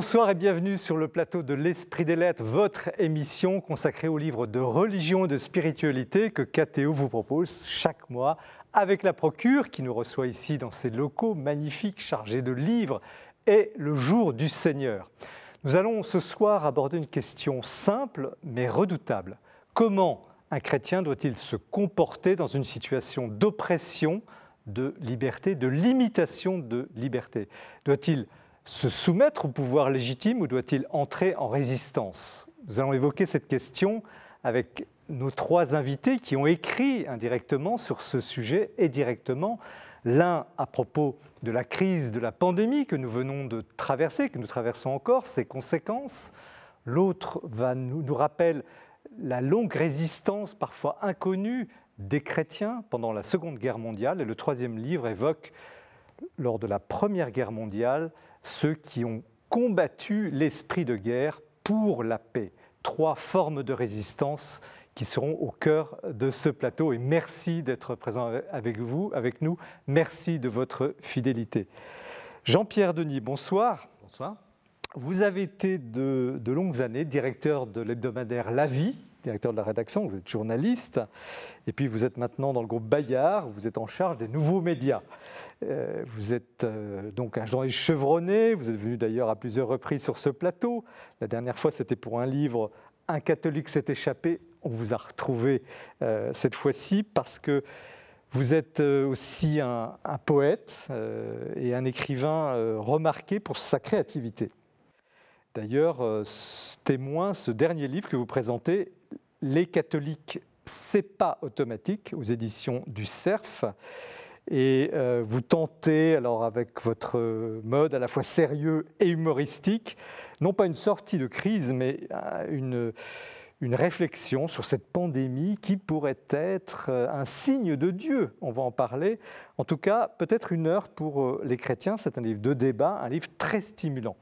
Bonsoir et bienvenue sur le plateau de l'Esprit des Lettres, votre émission consacrée aux livres de religion et de spiritualité que KTO vous propose chaque mois avec la Procure qui nous reçoit ici dans ces locaux magnifiques chargés de livres et le jour du Seigneur. Nous allons ce soir aborder une question simple mais redoutable. Comment un chrétien doit-il se comporter dans une situation d'oppression de liberté, de limitation de liberté? Doit-il se soumettre au pouvoir légitime ou doit-il entrer en résistance? Nous allons évoquer cette question avec nos trois invités qui ont écrit indirectement sur ce sujet et directement. L'un à propos de la crise de la pandémie que nous venons de traverser, que nous traversons encore, ses conséquences. L'autre nous, nous rappelle la longue résistance parfois inconnue des chrétiens pendant la Seconde Guerre mondiale. Et le troisième livre évoque, lors de la Première Guerre mondiale, ceux qui ont combattu l'esprit de guerre pour la paix. Trois formes de résistance qui seront au cœur de ce plateau. Et merci d'être présent avec vous, avec nous. Merci de votre fidélité. Jean-Pierre Denis, bonsoir. Bonsoir. Vous avez été de, de longues années directeur de l'hebdomadaire La Vie, directeur de la rédaction, vous êtes journaliste, et puis vous êtes maintenant dans le groupe Bayard, vous êtes en charge des nouveaux médias. Euh, vous êtes euh, donc un journaliste chevronné, vous êtes venu d'ailleurs à plusieurs reprises sur ce plateau. La dernière fois, c'était pour un livre Un catholique s'est échappé. On vous a retrouvé euh, cette fois-ci parce que vous êtes aussi un, un poète et un écrivain remarqué pour sa créativité. D'ailleurs, témoin ce dernier livre que vous présentez, Les catholiques, c'est pas automatique, aux éditions du CERF. Et euh, vous tentez, alors avec votre mode à la fois sérieux et humoristique, non pas une sortie de crise, mais euh, une, une réflexion sur cette pandémie qui pourrait être euh, un signe de Dieu. On va en parler. En tout cas, peut-être une heure pour les chrétiens. C'est un livre de débat, un livre très stimulant.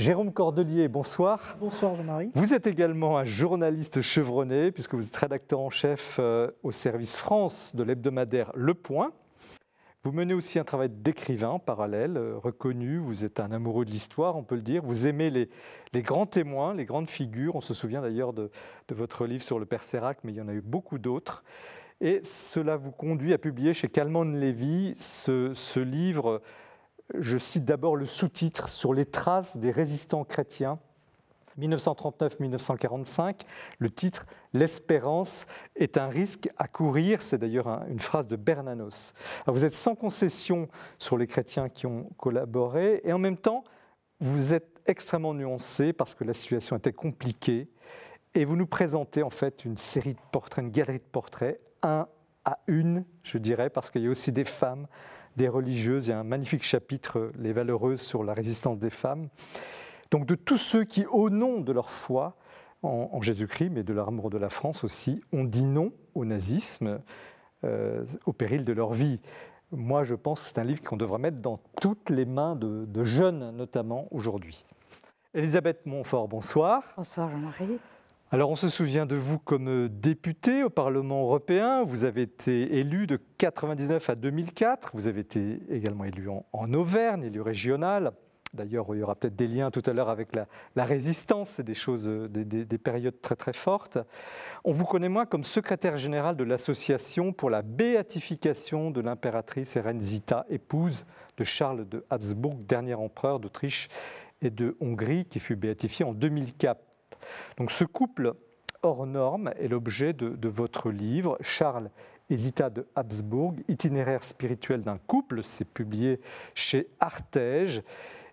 Jérôme Cordelier, bonsoir. Bonsoir Jean-Marie. Vous êtes également un journaliste chevronné, puisque vous êtes rédacteur en chef au service France de l'hebdomadaire Le Point. Vous menez aussi un travail d'écrivain parallèle, euh, reconnu. Vous êtes un amoureux de l'histoire, on peut le dire. Vous aimez les, les, grands témoins, les grandes figures. On se souvient d'ailleurs de, de, votre livre sur le Père Sérac, mais il y en a eu beaucoup d'autres. Et cela vous conduit à publier chez Calman Lévy ce, ce livre. Je cite d'abord le sous-titre sur les traces des résistants chrétiens 1939-1945, le titre L'espérance est un risque à courir, c'est d'ailleurs une phrase de Bernanos. Vous êtes sans concession sur les chrétiens qui ont collaboré et en même temps, vous êtes extrêmement nuancé parce que la situation était compliquée et vous nous présentez en fait une série de portraits, une galerie de portraits, un à une, je dirais, parce qu'il y a aussi des femmes, des religieuses. Il y a un magnifique chapitre, Les Valeureuses, sur la résistance des femmes donc de tous ceux qui, au nom de leur foi en, Jésus-Christ, mais de leur amour de la France aussi, ont dit non au nazisme euh, au péril de leur vie. Moi, je pense que c'est un livre qu'on devrait mettre dans toutes les mains de jeunes, notamment aujourd'hui. Elisabeth Montfort, bonsoir. Bonsoir Jean-Marie. Alors on se souvient de vous comme députée au Parlement européen. Vous avez été élu de 1999 à 2004. Vous avez été également élu en, Auvergne, élu régional. D'ailleurs, il y aura peut-être des liens tout à l'heure avec la, résistance, c'est des choses, euh, des, des, des, périodes très très fortes. On vous connaît moins comme secrétaire général de l'association pour la béatification de l'impératrice Zita, épouse de Charles de Habsbourg, dernier empereur d'Autriche et de Hongrie, qui fut béatifié en 2004. Donc ce couple hors norme est l'objet de, votre livre, Charles et Zita de Habsbourg, itinéraire spirituel d'un couple, c'est publié chez Artege.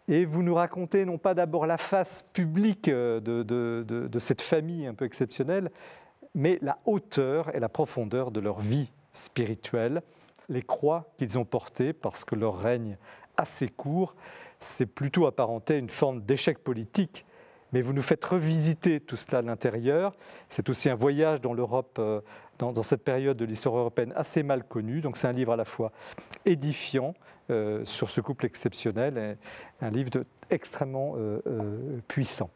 Et vous nous racontez non pas d'abord la face publique de, de, de, de, cette famille un peu exceptionnelle, mais la hauteur et la profondeur de leur vie spirituelle, les croix qu'ils ont portées, parce que leur règne assez court, c'est plutôt apparenté à une forme d'échec politique. Mais vous nous faites revisiter tout cela à l'intérieur. C'est aussi un voyage dans l'Europe euh, dans, cette période de l'histoire européenne assez mal connue. Donc c'est un livre à la fois édifiant euh, sur ce couple exceptionnel, et un livre extrêmement euh, puissant.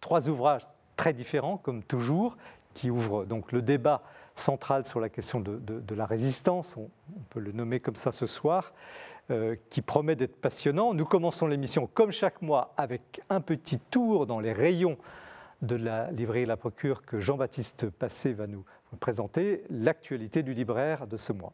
Trois ouvrages très différents, comme toujours, qui ouvrent donc le débat central sur la question de, la résistance, on, peut le nommer comme ça ce soir, qui promet d'être passionnant. Nous commençons l'émission comme chaque mois avec un petit tour dans les rayons de la librairie La Procure que Jean-Baptiste Passé va nous présenter, l'actualité du libraire de ce mois.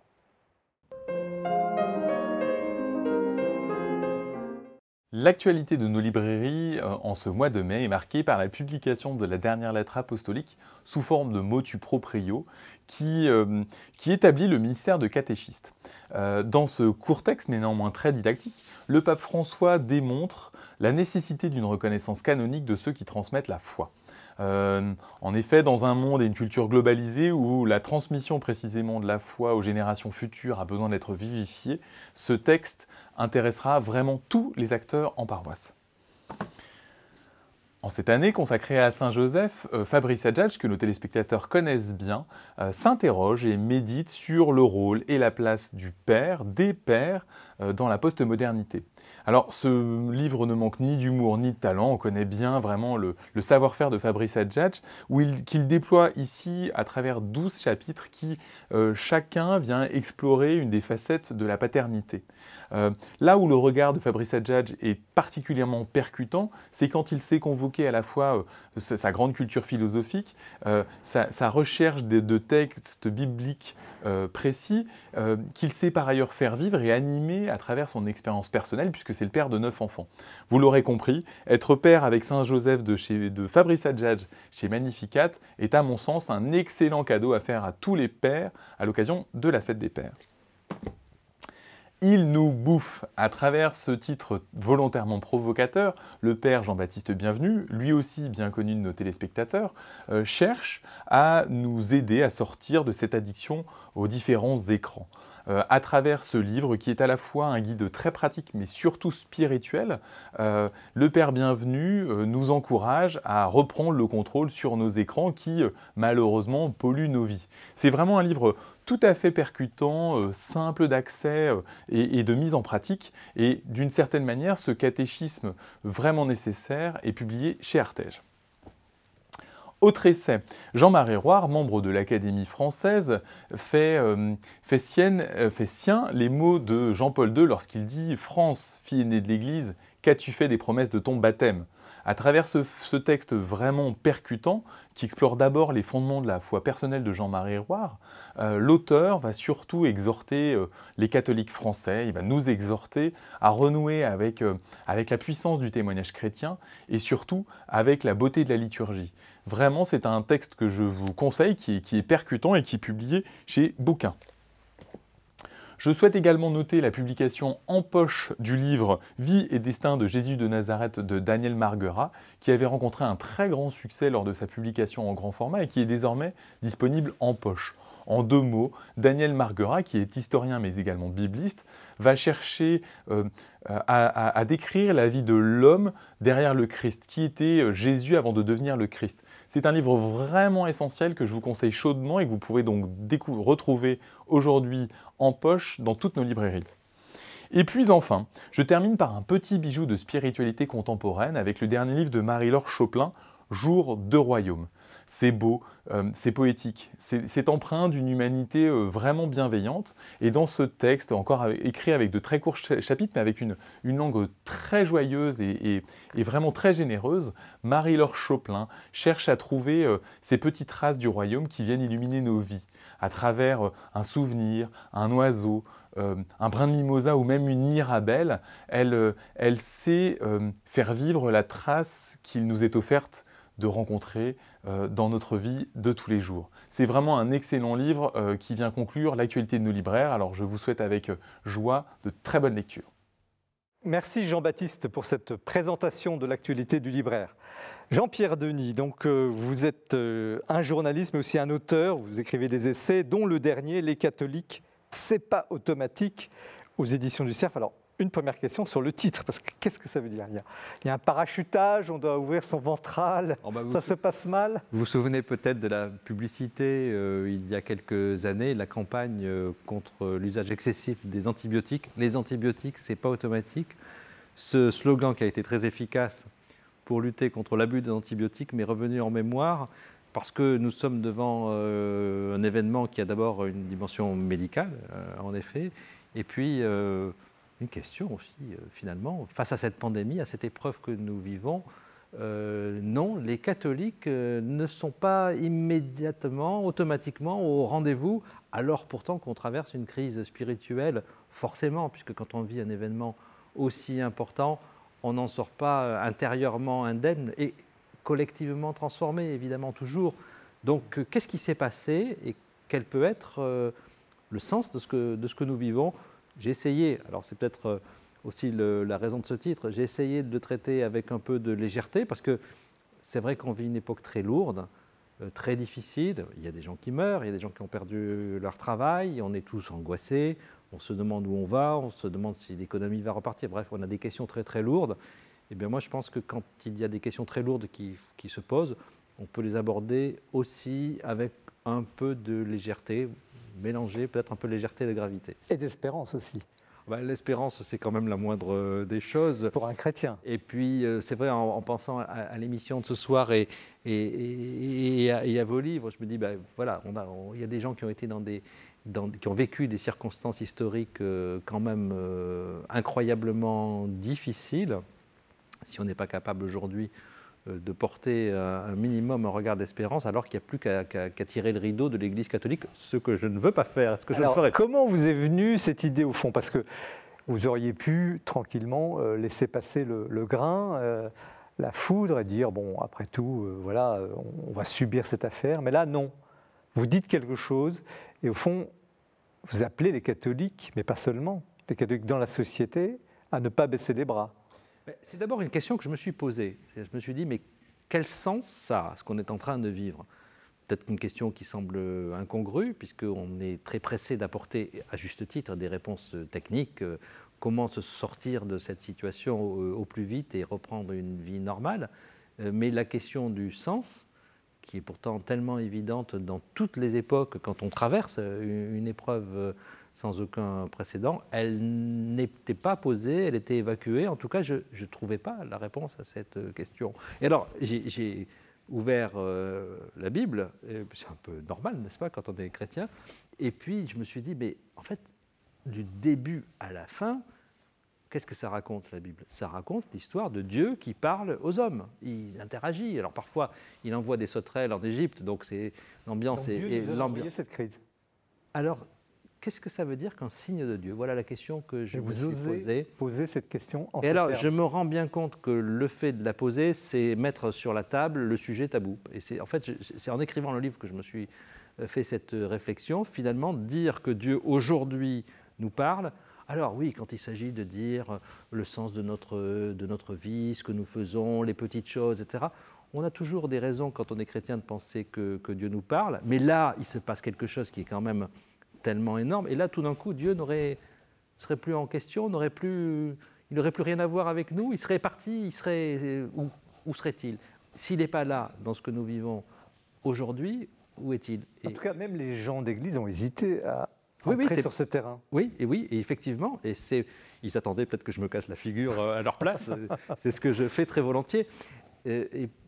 L'actualité de nos librairies euh, en ce mois de mai est marquée par la publication de la dernière lettre apostolique sous forme de motu proprio qui, euh, qui établit le ministère de catéchiste. Euh, dans ce court texte, mais néanmoins très didactique, le pape François démontre la nécessité d'une reconnaissance canonique de ceux qui transmettent la foi. en effet, dans un monde et une culture globalisée où la transmission précisément de la foi aux générations futures a besoin d'être vivifiée, ce texte intéressera vraiment tous les acteurs en paroisse. En cette année consacrée à Saint Joseph, euh, Fabrice Adjadj, que nos téléspectateurs connaissent bien, euh, s'interroge et médite sur le rôle et la place du père, des pères, euh, dans la postmodernité. Alors, ce livre ne manque ni d'humour ni de talent. On connaît bien vraiment le, savoir-faire de Fabrice Adjadj, qu'il déploie ici à travers 12 chapitres qui, chacun, vient explorer une des facettes de la paternité. Euh, là où le regard de Fabrice Adjadj est particulièrement percutant, c'est quand il sait convoquer à la fois euh, sa grande culture philosophique, euh, sa, recherche de, textes bibliques précis, qu'il sait par ailleurs faire vivre et animer à travers son expérience personnelle, puisque c'est le père de neuf enfants. Vous l'aurez compris, être père avec Saint Joseph de, de Fabrice Adjadj chez Magnificat est à mon sens un excellent cadeau à faire à tous les pères à l'occasion de la fête des pères. Il nous bouffe. À travers ce titre volontairement provocateur, le père Jean-Baptiste Bienvenu, lui aussi bien connu de nos téléspectateurs, euh, cherche à nous aider à sortir de cette addiction aux différents écrans. Euh, à travers ce livre qui est à la fois un guide très pratique mais surtout spirituel, euh, le Père Bienvenu nous encourage à reprendre le contrôle sur nos écrans qui malheureusement polluent nos vies. C'est vraiment un livre tout à fait percutant, euh, simple d'accès euh, et, de mise en pratique. Et d'une certaine manière, ce catéchisme vraiment nécessaire est publié chez Artege. Autre essai, Jean-Marie Roire, membre de l'Académie française, fait, euh, fait, fait, sien les mots de Jean-Paul II lorsqu'il dit France, fille aînée de l'Église, qu'as-tu fait des promesses de ton baptême? À travers ce, texte vraiment percutant, qui explore d'abord les fondements de la foi personnelle de Jean-Marie Roire, euh, l'auteur va surtout exhorter euh, les catholiques français, il va nous exhorter à renouer avec, euh, avec la puissance du témoignage chrétien et surtout avec la beauté de la liturgie. Vraiment, c'est un texte que je vous conseille, qui, qui est percutant et qui est publié chez Bouquin. Je souhaite également noter la publication en poche du livre Vie et destin de Jésus de Nazareth de Daniel Marguerat, qui avait rencontré un très grand succès lors de sa publication en grand format et qui est désormais disponible en poche. En deux mots, Daniel Marguerat, qui est historien mais également bibliste, va chercher euh, à, décrire la vie de l'homme derrière le Christ, qui était euh, Jésus avant de devenir le Christ. C'est un livre vraiment essentiel que je vous conseille chaudement et que vous pouvez donc retrouver aujourd'hui en poche dans toutes nos librairies. Et puis enfin, je termine par un petit bijou de spiritualité contemporaine avec le dernier livre de Marie-Laure Choplin, Jour de royaume c'est beau, euh, c'est poétique, c'est empreint d'une humanité euh, vraiment bienveillante. Et dans ce texte, encore écrit avec de très courts chapitres, mais avec une, langue très joyeuse et, vraiment très généreuse, Marie-Laure Choplin cherche à trouver euh, ces petites traces du royaume qui viennent illuminer nos vies, à travers un souvenir, un oiseau, un brin de mimosa ou même une mirabelle, elle, elle sait faire vivre la trace qu'il nous est offerte de rencontrer euh, dans notre vie de tous les jours. C'est vraiment un excellent livre euh, qui vient conclure l'actualité de nos libraires. Alors je vous souhaite avec euh, joie de très bonnes lectures. Merci Jean-Baptiste pour cette présentation de l'actualité du libraire. Jean-Pierre Denis, donc vous êtes un journaliste mais aussi un auteur, vous écrivez des essais dont le dernier Les catholiques, c'est pas automatique aux éditions du Cerf. Alors une première question sur le titre, parce que qu'est-ce que ça veut dire? Il y, a, un parachutage, on doit ouvrir son ventral, oh, bah, ça se passe mal? Vous vous souvenez peut-être de la publicité euh, il y a quelques années, la campagne euh, contre l'usage excessif des antibiotiques. Les antibiotiques, c'est pas automatique. Ce slogan qui a été très efficace pour lutter contre l'abus des antibiotiques m'est revenu en mémoire parce que nous sommes devant euh, un événement qui a d'abord une dimension médicale, en effet, et puis une question aussi, finalement, face à cette pandémie, à cette épreuve que nous vivons, non, les catholiques ne sont pas immédiatement, automatiquement au rendez-vous, alors pourtant qu'on traverse une crise spirituelle, forcément, puisque quand on vit un événement aussi important, on n'en sort pas intérieurement indemne. Et collectivement transformé, évidemment, toujours. Donc, euh, qu'est-ce qui s'est passé et quel peut être euh, le sens de ce que, de ce que nous vivons J'ai essayé, alors c'est peut-être euh, aussi la raison de ce titre, j'ai essayé de le traiter avec un peu de légèreté, parce que c'est vrai qu'on vit une époque très lourde, très difficile. Il y a des gens qui meurent, il y a des gens qui ont perdu leur travail, on est tous angoissés, on se demande où on va, on se demande si l'économie va repartir. Bref, on a des questions très très lourdes. Eh bien moi je pense que quand il y a des questions très lourdes qui, se posent, on peut les aborder aussi avec un peu de légèreté, mélanger peut-être un peu de légèreté et de gravité. Et d'espérance aussi. Bah, l'espérance, c'est quand même la moindre euh, des choses. Pour un chrétien. Et puis, euh, c'est vrai, en, pensant à, l'émission de ce soir et, et, à, vos livres, je me dis, ben, voilà, il y a des gens qui ont été dans des, qui ont vécu des circonstances historiques euh, quand même incroyablement difficiles si on n'est pas capable aujourd'hui de porter un minimum un regard d'espérance, alors qu'il n'y a plus qu'à tirer le rideau de l'Église catholique, ce que je ne veux pas faire, ce que je ferai. Comment vous est venue cette idée au fond? Parce que vous auriez pu tranquillement euh, laisser passer le, grain, euh, la foudre et dire bon, après tout, voilà, on va subir cette affaire. Mais là, non. Vous dites quelque chose et au fond, vous appelez les catholiques, mais pas seulement, les catholiques dans la société, à ne pas baisser les bras. C'est d'abord une question que je me suis posée. Je me suis dit, mais quel sens ça ce qu'on est en train de vivre? Peut-être une question qui semble incongrue, puisqu'on est très pressé d'apporter, à juste titre, des réponses techniques. Comment se sortir de cette situation au, plus vite et reprendre une vie normale? Mais la question du sens, qui est pourtant tellement évidente dans toutes les époques quand on traverse une épreuve sans aucun précédent. Elle n'était pas posée, elle était évacuée. En tout cas, je ne trouvais pas la réponse à cette question. Et alors, j'ai ouvert euh, la Bible, c'est un peu normal, n'est-ce pas, quand on est chrétien? Et puis, je me suis dit, mais en fait, du début à la fin, qu'est-ce que ça raconte la Bible? Ça raconte l'histoire de Dieu qui parle aux hommes. Il interagit. Alors parfois, il envoie des sauterelles en Égypte, donc c'est l'ambiance et, l'ambiance. cette crise. Alors Qu'est-ce que ça veut dire qu'un signe de Dieu? Voilà la question que je vous me suis posée. poser cette question en Et alors, je me rends bien compte que le fait de la poser, c'est mettre sur la table le sujet tabou. Et c'est en fait, c'est en écrivant le livre que je me suis euh, fait cette réflexion. Finalement, dire que Dieu aujourd'hui nous parle. Alors oui, quand il s'agit de dire le sens de notre, de notre vie, ce que nous faisons, les petites choses, etc., on a toujours des raisons quand on est chrétien de penser que, que Dieu nous parle. Mais là, il se passe quelque chose qui est quand même tellement énorme. Et là, tout d'un coup, Dieu n'aurait serait plus en question, n'aurait plus, il n'aurait plus rien à voir avec nous. Il serait parti. Il serait où, où serait-il? S'il n'est pas là dans ce que nous vivons aujourd'hui, où est-il? En tout cas, même les gens d'Église ont hésité à entrer sur ce terrain. Oui, et oui, et effectivement, et c'est, ils s'attendaient peut-être que je me casse la figure euh, à leur place. c'est ce que je fais très volontiers. Euh,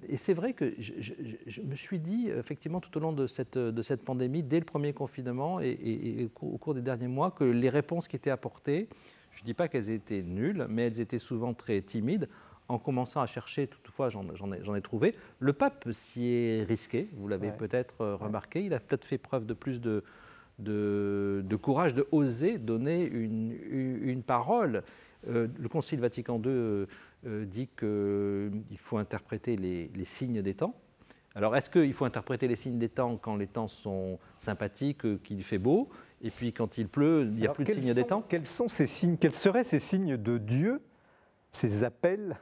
et, c'est vrai que je, me suis dit, effectivement, tout au long de cette, de cette pandémie, dès le premier confinement et, au cours des derniers mois, que les réponses qui étaient apportées, je ne dis pas qu'elles étaient nulles, mais elles étaient souvent très timides. En commençant à chercher, toutefois, j'en ai, ai, trouvé. Le pape s'y est risqué, vous l'avez peut-être euh, remarqué. Il a peut-être fait preuve de plus de, de, de, courage, de oser donner une, une parole. Euh, le Concile Vatican II euh, dit qu'il euh, faut interpréter les, signes des temps. Alors, est-ce qu'il faut interpréter les signes des temps quand les temps sont sympathiques, qu'il fait beau, et puis quand il pleut, il n'y a plus de signes des temps? Quels sont ces signes? Quels seraient ces signes de Dieu Ces appels?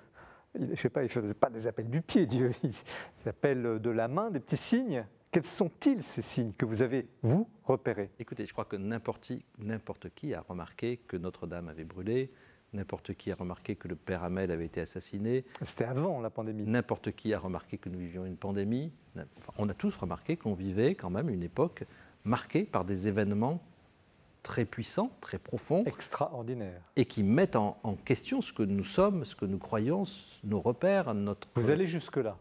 Je ne sais pas, il ne faisait pas des appels du pied, Dieu. Il appelle de la main, des petits signes. Quels sont-ils ces signes que vous avez, vous, repérés? Écoutez, je crois que n'importe qui a remarqué que Notre-Dame avait brûlé, N'importe qui a remarqué que le père Hamel avait été assassiné. C'était avant la pandémie. N'importe qui a remarqué que nous vivions une pandémie. on a tous remarqué qu'on vivait quand même une époque marquée par des événements très puissants, très profonds. Extraordinaires. Et qui mettent en, question ce que nous sommes, ce que nous croyons, nos repères, notre... Vous allez jusque-là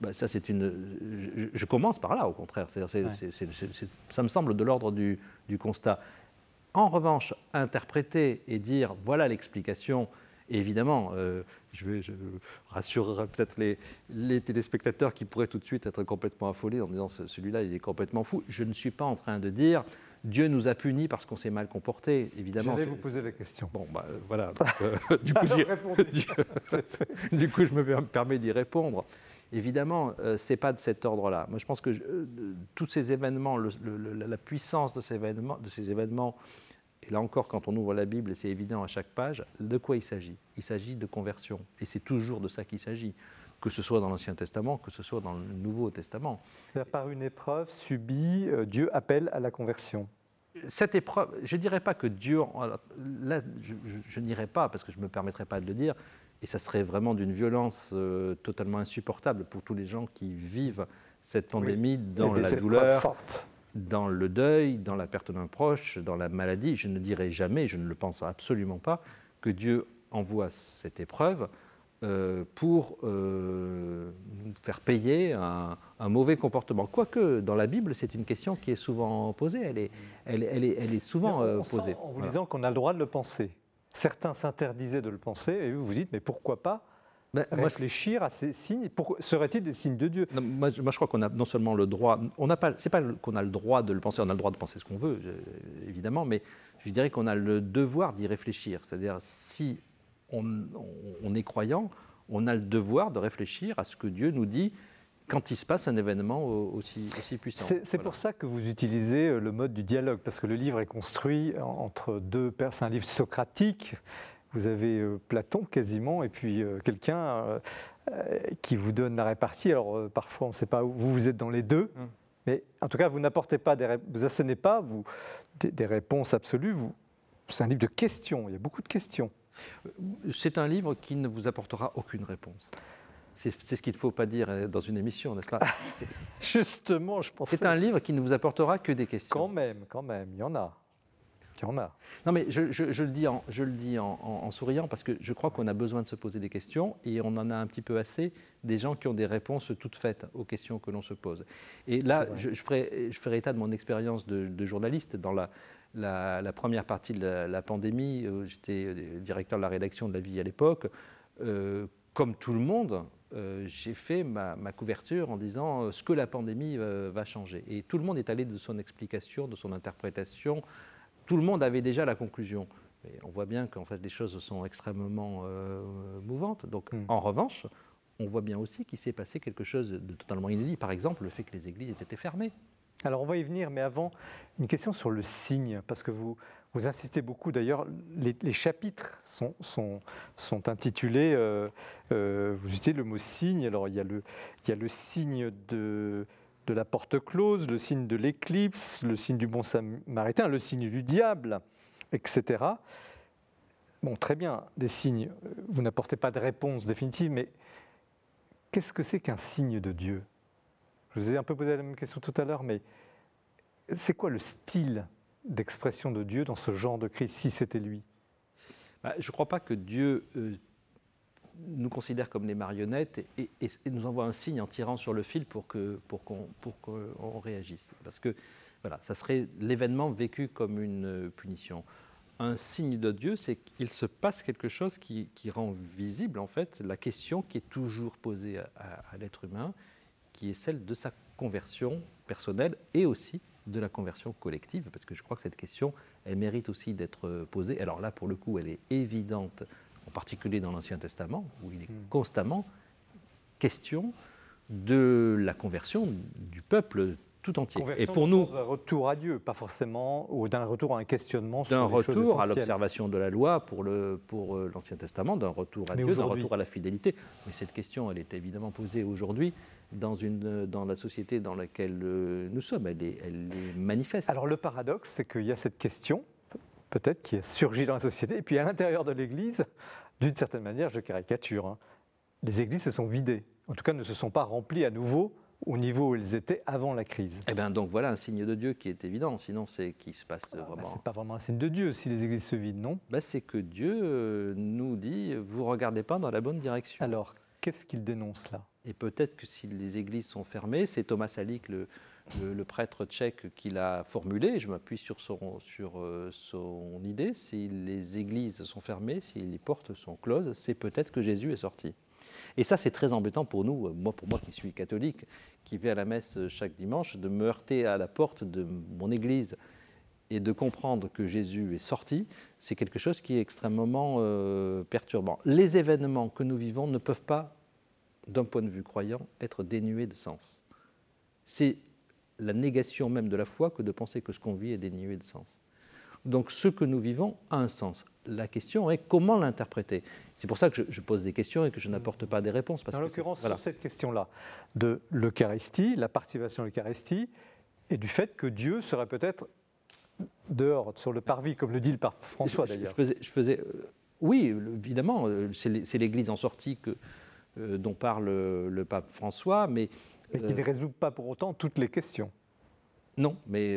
bah, ça, c'est une. Je, commence par là, au contraire. ça me semble de l'ordre du, constat. En revanche, interpréter et dire voilà l'explication, évidemment, euh, je, vais, je rassurerai peut-être les, les, téléspectateurs qui pourraient tout de suite être complètement affolés en disant celui-là, il est complètement fou. Je ne suis pas en train de dire Dieu nous a punis parce qu'on s'est mal comporté, évidemment. Je vais vous poser la question. Bon, bah, voilà. Euh, du, coup, du, coup, je me permets d'y répondre. Évidemment, euh, ce n'est pas de cet ordre-là. Moi, je pense que tous ces événements, la puissance de ces événements, de ces événements, et là encore, quand on ouvre la Bible, c'est évident à chaque page, de quoi il s'agit? Il s'agit de conversion. Et c'est toujours de ça qu'il s'agit que ce soit dans l'Ancien Testament, que ce soit dans le Nouveau Testament. Par une épreuve subie, euh, Dieu appelle à la conversion. Cette épreuve, je ne dirais pas que Dieu, là, je, n'irai pas, parce que je ne me permettrai pas de le dire, et ça serait vraiment d'une violence euh, totalement insupportable pour tous les gens qui vivent cette pandémie dans la douleur, dans le deuil, dans la perte d'un proche, dans la maladie. Je ne dirai jamais, je ne le pense absolument pas, que Dieu envoie cette épreuve euh, pour euh, faire payer un, mauvais comportement. Quoique, dans la Bible, c'est une question qui est souvent posée, elle est, elle, elle est, elle est souvent euh, posée. en vous disant qu'on a le droit de le penser. Certains s'interdisaient de le penser, et vous vous dites, mais pourquoi pas ben, réfléchir à ces signes Seraient-ils des signes de Dieu? Moi, je crois qu'on a non seulement le droit, on n'a pas, c'est pas qu'on a le droit de le penser, on a le droit de penser ce qu'on veut, évidemment, mais je dirais qu'on a le devoir d'y réfléchir. C'est-à-dire, si on, est croyant, on a le devoir de réfléchir à ce que Dieu nous dit quand il se passe un événement aussi, puissant. C'est pour ça que vous utilisez euh, le mode du dialogue, parce que le livre est construit entre deux pères. C'est un livre socratique. Vous avez euh, Platon quasiment, et puis euh, quelqu'un qui vous donne la répartie. Alors parfois, on ne sait pas où vous, vous êtes dans les deux. Hum. Mais en tout cas, vous n'apportez pas, des, vous assénez pas vous, des, des réponses absolues. C'est un livre de questions. Il y a beaucoup de questions. C'est un livre qui ne vous apportera aucune réponse. C'est ce qu'il ne faut pas dire dans une émission, n'est-ce pas Justement, je pense. C'est un livre qui ne vous apportera que des questions. Quand même, quand même, il y en a. Il y en a. Non, mais je, le dis, en, je le dis en, souriant parce que je crois qu'on a besoin de se poser des questions et on en a un petit peu assez des gens qui ont des réponses toutes faites aux questions que l'on se pose. Et là, je, ferai, je ferai état de mon expérience de, journaliste dans la, la, première partie de la, pandémie, euh, j'étais euh, directeur de la rédaction de La Vie à l'époque, euh, comme tout le monde, j'ai fait ma, couverture en disant ce que la pandémie va changer. Et tout le monde est allé de son explication, de son interprétation. Tout le monde avait déjà la conclusion. on voit bien qu'en fait les choses sont extrêmement mouvantes. Donc, mm. en revanche, on voit bien aussi qu'il s'est passé quelque chose de totalement inédit. Par exemple, le fait que les églises aient été fermées. Alors on va y venir, mais avant, une question sur le signe, parce que vous, vous insistez beaucoup, d'ailleurs, les, chapitres sont, intitulés, euh, euh, vous utilisez le mot signe, alors il y a le, il y a le signe de, de la porte close, le signe de l'éclipse, le signe du bon samaritain, le signe du diable, etc. Bon, très bien, des signes, vous n'apportez pas de réponse définitive, mais qu'est-ce que c'est qu'un signe de Dieu? Je vous ai un peu posé la même question tout à l'heure, mais c'est quoi le style? D'expression de Dieu dans ce genre de crise, si c'était lui? Bah, Je ne crois pas que Dieu euh, nous considère comme des marionnettes et, nous envoie un signe en tirant sur le fil pour qu'on pour réagisse. Parce que voilà, ça serait l'événement vécu comme une punition. Un signe de Dieu, c'est qu'il se passe quelque chose qui, rend visible en fait la question qui est toujours posée à l'être humain qui est celle de sa conversion personnelle et aussi de la conversion collective, parce que je crois que cette question, elle mérite aussi d'être posée. Alors là, pour le coup, elle est évidente, en particulier dans l'Ancien Testament, où il est hmm. constamment question de la conversion du peuple tout entier. et pour nous, d'un retour à Dieu, pas forcément, ou d'un retour à un questionnement sur D'un retour à l'observation de la loi pour le pour euh, l'Ancien Testament, d'un retour à Dieu, d'un retour à la fidélité. Mais cette question, elle est évidemment posée aujourd'hui dans, une, dans la société dans laquelle euh, nous sommes. Elle est, elle est manifeste. Alors le paradoxe, c'est qu'il y a cette question, peut-être, qui a surgi dans la société, et puis à l'intérieur de l'Église, d'une certaine manière, je caricature, hein, les églises se sont vidées, en tout cas ne se sont pas remplies à nouveau au niveau où elles étaient avant la crise. Eh bien, donc voilà un signe de Dieu qui est évident. Sinon, c'est qu'il se passe ah, vraiment. c'est pas vraiment un signe de Dieu si les églises se vident, non? Ben, C'est que Dieu euh, nous dit vous regardez pas dans la bonne direction. Alors, qu'est-ce qu'il dénonce là? Et peut-être que si les églises sont fermées, c'est Thomas Salic, le, le, prêtre tchèque, qui l'a formulé, je m'appuie sur, son, sur euh, son idée, si les églises sont fermées, si les portes sont closes, c'est peut-être que Jésus est sorti. Et ça, c'est très embêtant pour nous, moi, pour moi qui suis catholique, qui vais à la messe chaque dimanche, de me heurter à la porte de mon église et de comprendre que Jésus est sorti, c'est quelque chose qui est extrêmement euh, perturbant. Les événements que nous vivons ne peuvent pas, d'un point de vue croyant, être dénués de sens. C'est la négation même de la foi que de penser que ce qu'on vit est dénué de sens. Donc ce que nous vivons a un sens. La question est comment l'interpréter. C'est pour ça que je, pose des questions et que je n'apporte pas des réponses. Parce en l'occurrence, sur cette question-là, de l'Eucharistie, la participation à l'Eucharistie, et du fait que Dieu serait peut-être dehors, sur le parvis, comme le dit le pape François d'ailleurs. Je faisais, euh, oui, évidemment, euh, c'est l'Église en sortie que, euh, dont parle le pape François, mais... Mais qui ne résout pas pour autant toutes les questions. Non, mais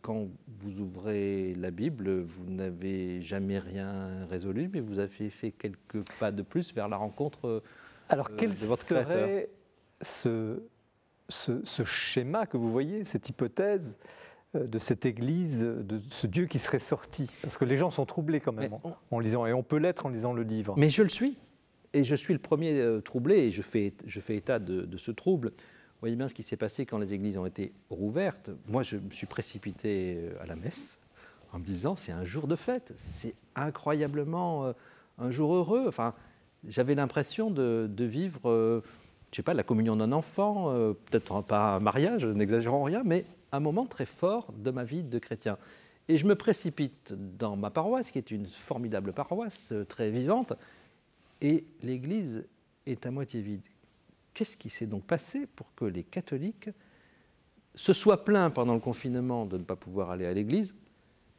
quand vous ouvrez la Bible, vous n'avez jamais rien résolu, mais vous avez fait quelques pas de plus vers la rencontre Alors, quel de votre serait ce, ce, ce, schéma que vous voyez, cette hypothèse euh, de cette Église, de ce Dieu qui serait sorti? Parce que les gens sont troublés quand même en, lisant, et on peut l'être en lisant le livre. Mais je le suis, et je suis le premier euh, troublé, et je fais, je fais état de, ce trouble. Voyez bien ce qui s'est passé quand les églises ont été rouvertes. Moi, je me suis précipité euh, à la messe en me disant c'est un jour de fête, c'est incroyablement un jour heureux. Enfin, j'avais l'impression de, vivre, je je sais pas, la communion d'un enfant, peut-être pas un mariage, n'exagérons rien, mais un moment très fort de ma vie de chrétien. Et je me précipite dans ma paroisse, qui est une formidable paroisse, euh, très vivante, et l'église est à moitié vide. Qu'est-ce qui s'est donc passé pour que les catholiques se soient plaints pendant le confinement de ne pas pouvoir aller à l'église,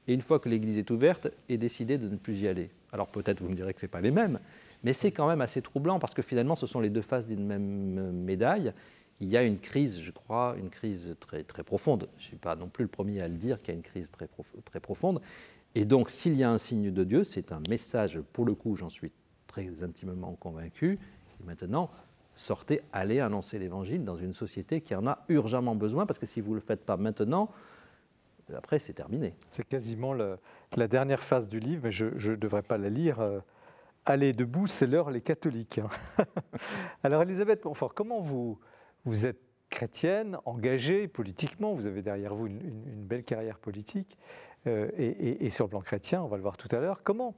et une fois que l'église est ouverte, aient décidé de ne plus y aller? Alors peut-être vous me direz que ce n'est pas les mêmes, mais c'est quand même assez troublant parce que finalement ce sont les deux faces d'une même médaille il y a une crise, je crois, une crise très, très profonde. Je ne suis pas non plus le premier à le dire qu'il y a une crise très, très profonde. Et donc, s'il y a un signe de Dieu, c'est un message, pour le coup, j'en suis très intimement convaincu. Et maintenant, sortez, allez annoncer l'Évangile dans une société qui en a urgemment besoin, parce que si vous ne le faites pas maintenant, après, c'est terminé. C'est quasiment la dernière phase du livre, mais je ne devrais pas la lire. Euh, allez debout, c'est l'heure les catholiques. Alors, Elisabeth Montfort, comment vous, vous êtes chrétienne, engagée politiquement, vous avez derrière vous une, belle carrière politique, euh, et, sur le plan chrétien, on va le voir tout à l'heure. Comment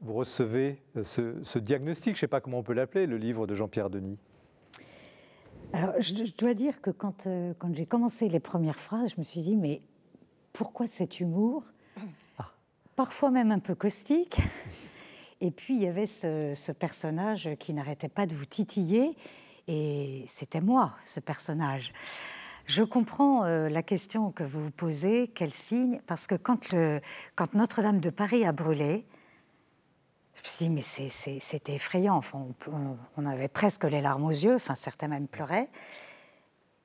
vous recevez euh, ce, diagnostic? Je ne sais pas comment on peut l'appeler, le livre de Jean-Pierre Denis. Alors, je, dois dire que quand, euh, quand j'ai commencé les premières phrases, je me suis dit, mais pourquoi cet humour? Ah. Parfois même un peu caustique. Et puis, il y avait ce, ce personnage qui n'arrêtait pas de vous titiller et c'était moi, ce personnage. Je comprends euh, la question que vous posez, quel signe, parce que quand, quand Notre-Dame de Paris a brûlé, je me suis dit, mais c'était effrayant. Enfin, on, avait presque les larmes aux yeux, enfin, certains même pleuraient.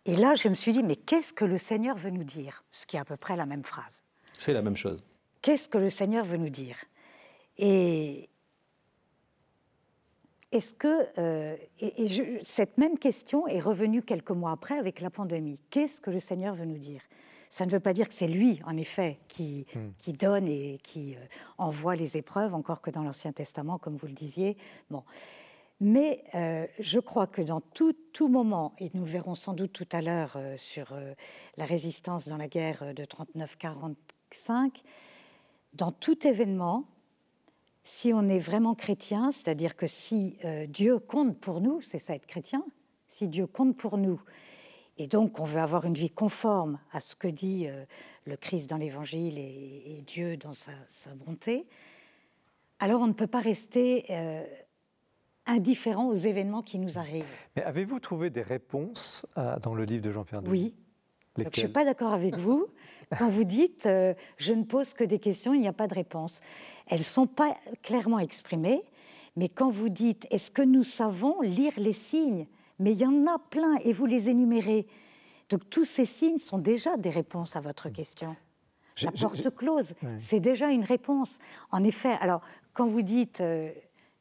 Et là, je me suis dit, mais qu'est-ce que le Seigneur veut nous dire? Ce qui est à peu près la même phrase. C'est la même chose. Qu'est-ce que le Seigneur veut nous dire? Et, est-ce que euh, et, cette même question est revenue quelques mois après avec la pandémie Qu'est-ce que le Seigneur veut nous dire? Ça ne veut pas dire que c'est lui, en effet, qui, hmm. qui donne et qui euh, envoie les épreuves, encore que dans l'Ancien Testament, comme vous le disiez. Bon. Mais euh, je crois que dans tout, tout, moment, et nous le verrons sans doute tout à l'heure sur la résistance dans la guerre de 39-45, dans tout événement, si on est vraiment chrétien, c'est-à-dire que si euh, Dieu compte pour nous, c'est ça être chrétien, si Dieu compte pour nous, et donc on veut avoir une vie conforme à ce que dit euh, le Christ dans l'Évangile et, Dieu dans sa, bonté, alors on ne peut pas rester euh, indifférent aux événements qui nous arrivent. Mais avez-vous trouvé des réponses dans le livre de Jean-Pierre Oui. je ne suis pas d'accord avec vous quand vous dites je ne pose que des questions, il n'y a pas de réponse. Elles ne sont pas clairement exprimées, mais quand vous dites est-ce que nous savons lire les signes Mais il y en a plein et vous les énumérez. Donc tous ces signes sont déjà des réponses à votre question. La porte close, c'est déjà une réponse. En effet, alors quand vous dites euh,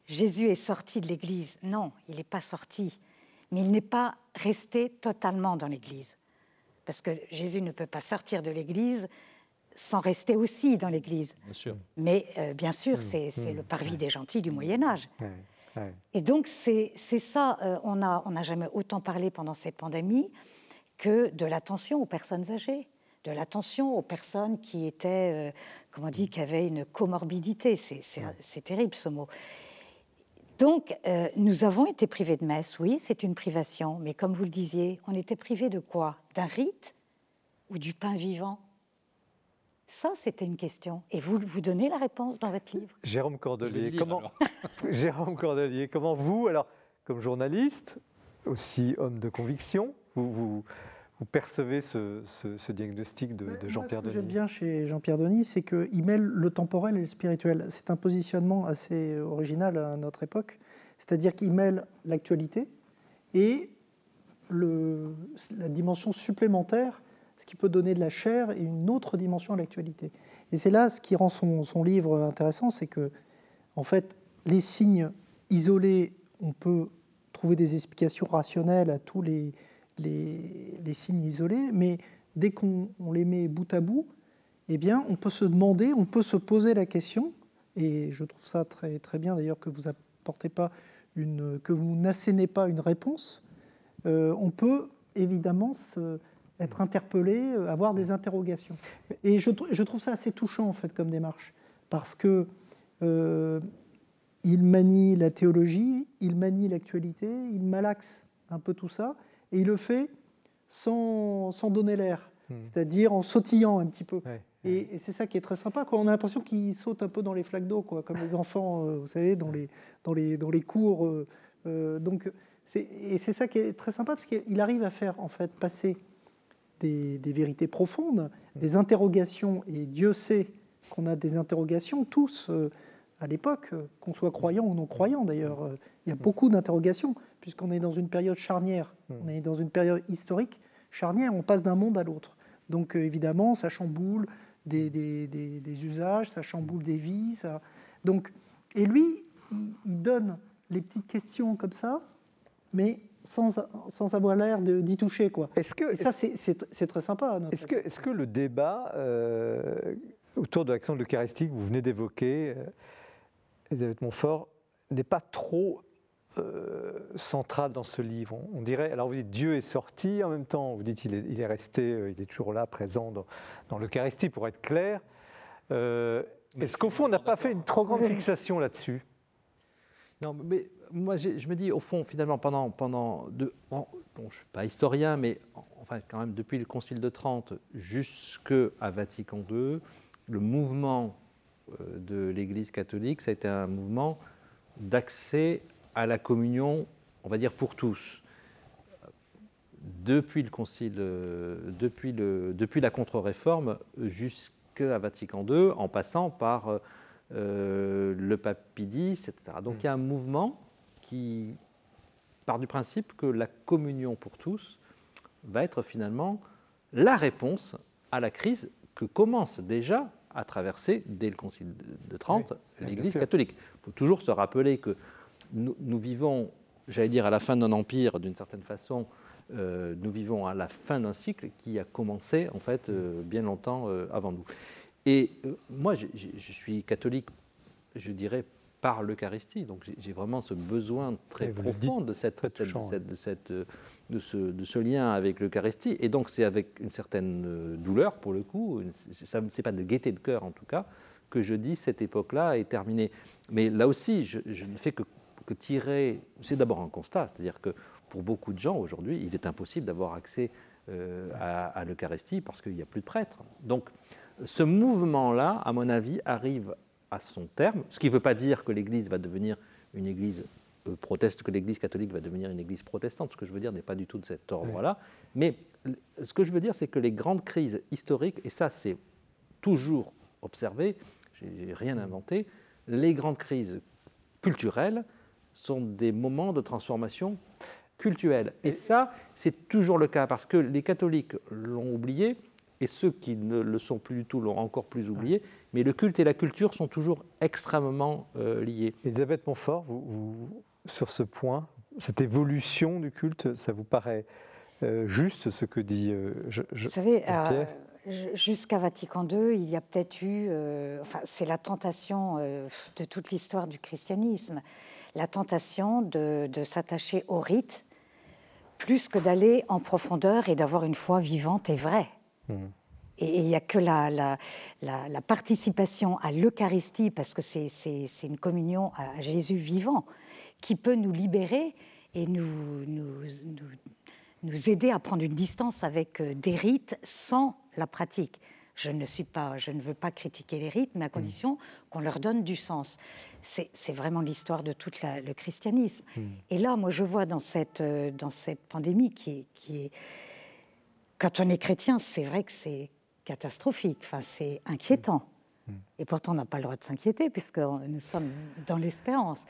Jésus est sorti de l'Église, non, il n'est pas sorti. mais il n'est pas resté totalement dans l'Église. Parce que Jésus ne peut pas sortir de l'Église sans rester aussi dans l'Église. Mais euh, bien sûr, Mmh, c'est c'est mmh, le parvis des gentils du Moyen Âge. Ouais. Et donc, c'est c'est ça, euh, on n'a on n'a jamais autant parlé pendant cette pandémie que de l'attention aux personnes âgées, de l'attention aux personnes qui étaient, euh, comment on dit, qui avaient une comorbidité. C'est c'est- c'est terrible ce mot. Donc, euh, nous avons été privés de messe, oui, c'est une privation, mais comme vous le disiez, on était privés de quoi? D'un rite ou du pain vivant? Ça, c'était une question. Et vous, vous donnez la réponse dans votre livre Jérôme Cordelier, lire, comment. Jérôme Cordelier, comment vous, alors comme journaliste, aussi homme de conviction, vous, vous, vous percevez ce, ce- ce diagnostic de, moi, Jean-Pierre Ce que j'aime Denis bien chez Jean-Pierre Denis, c'est qu'il mêle le temporel et le spirituel. C'est un positionnement assez original à notre époque. C'est-à-dire qu'il mêle l'actualité et le- la dimension supplémentaire, ce qui peut donner de la chair et une autre dimension à l'actualité. Et c'est là ce qui rend son, son livre intéressant, c'est que, en fait, les signes isolés, on peut trouver des explications rationnelles à tous les, les, les signes isolés, mais dès qu'on on les met bout à bout, eh bien, on peut se demander, on peut se poser la question, et je trouve ça très, très bien d'ailleurs que vous apportez pas une, que vous n'assénez pas une réponse. Euh, on peut évidemment se- être interpellé, euh, avoir des interrogations. Et je, trou- je trouve ça assez touchant en fait comme démarche, parce que euh, il manie la théologie, il manie l'actualité, il malaxe un peu tout ça, et il le fait sans, sans donner l'air, Hmm. c'est-à-dire en sautillant un petit peu. Ouais. Et, et c'est ça qui est très sympa. Quoi. On a l'impression qu'il saute un peu dans les flaques d'eau, quoi, comme les enfants, euh, vous savez, dans les, dans les, dans les cours. euh, donc, c'est- et c'est ça qui est très sympa, parce qu'il arrive à faire en fait passer des, des vérités profondes, des interrogations, et Dieu sait qu'on a des interrogations tous euh, à l'époque, euh, qu'on soit croyant ou non croyant d'ailleurs. euh, il y a beaucoup d'interrogations, puisqu'on est dans une période charnière, on est dans une période historique charnière, on passe d'un monde à l'autre. Donc évidemment, ça chamboule des, des- des- des usages, ça chamboule des vies. Ça... Donc, et lui, il, il donne les petites questions comme ça, mais sans, sans avoir l'air de- d'y toucher. Quoi. Est-ce que, Et ça, c'est- très sympa. Est-ce que, est-ce que le débat euh, autour de l'action de l'Eucharistie que vous venez d'évoquer, euh, Elisabeth Montfort, n'est pas trop euh, central dans ce livre? On, on dirait, alors vous dites Dieu est sorti, en même temps vous dites il est, il est resté, euh, il est toujours là, présent dans, dans l'Eucharistie, pour être clair. Euh, Est-ce qu'au fond on n'a pas fait une trop grande fixation là-dessus? Non, mais moi, je me dis, au fond, finalement, pendant. pendant bon, je ne suis pas historien, mais en- enfin, quand même, depuis le Concile de Trente jusqu'à Vatican II, le mouvement euh, de l'Église catholique, ça a été un mouvement d'accès à la communion, on va dire, pour tous. Depuis le Concile, euh, depuis, le, depuis la contre-réforme jusqu'à Vatican II, en passant par euh, le pape Pie X, etc. Donc il y a un mouvement qui part du principe que la communion pour tous va être finalement la réponse à la crise que commence déjà à traverser dès le Concile de Trente Oui, l'Église catholique. Il faut toujours se rappeler que nous, nous vivons, j'allais dire à la fin d'un empire d'une certaine façon, euh, nous vivons à la fin d'un cycle qui a commencé en fait euh, bien longtemps euh, avant nous. Et euh, moi, je, suis catholique, je dirais, par l'Eucharistie. Donc j'ai- vraiment ce besoin très profond de, cette, de euh, de ce, ce lien avec l'Eucharistie. Et donc c'est avec une certaine euh, douleur, pour le coup, ça c'est pas de gaieté de cœur en tout cas, que je dis cette époque-là est terminée. Mais là aussi, je, je ne fais que, que tirer. C'est d'abord un constat, c'est-à-dire que pour beaucoup de gens aujourd'hui, il est impossible d'avoir accès euh, à, à l'Eucharistie parce qu'il n'y a plus de prêtres. Donc, ce mouvement-là, à mon avis, arrive à son terme, ce qui ne veut pas dire que l'Église va devenir une Église euh, proteste, que l'Église catholique va devenir une Église protestante. Ce que je veux dire n'est pas du tout de cet ordre-là. Mais ce que je veux dire, c'est que les grandes crises historiques, et ça c'est toujours observé, j'ai rien inventé, les grandes crises culturelles sont des moments de transformation culturelle. Et ça, c'est toujours le cas, parce que les catholiques l'ont oublié, et ceux qui ne le sont plus du tout l'ont encore plus oublié, mais le culte et la culture sont toujours extrêmement euh, liés. Elisabeth Montfort, vous, vous- sur ce point, cette évolution du culte, ça vous paraît euh, juste ce que dit euh, je, Vous savez, euh, jusqu'à Vatican II, il y a peut-être eu, enfin, c'est la tentation de toute l'histoire du christianisme, la tentation de, s'attacher au rite plus que d'aller en profondeur et d'avoir une foi vivante et vraie. Et il n'y a que la, la, la, participation à l'Eucharistie, parce que c'est une communion à Jésus vivant, qui peut nous libérer et nous, nous, nous, aider à prendre une distance avec euh, des rites sans la pratique. Je ne, suis pas, je ne veux pas critiquer les rites, mais à condition qu'on leur donne du sens. C'est vraiment l'histoire de tout le christianisme. Hmm. Et là, moi, je vois dans cette, euh, dans cette pandémie qui qui est quand on est chrétien, c'est vrai que c'est catastrophique, enfin, c'est inquiétant. Mm. Et pourtant, on n'a pas le droit de s'inquiéter puisque nous sommes dans l'espérance.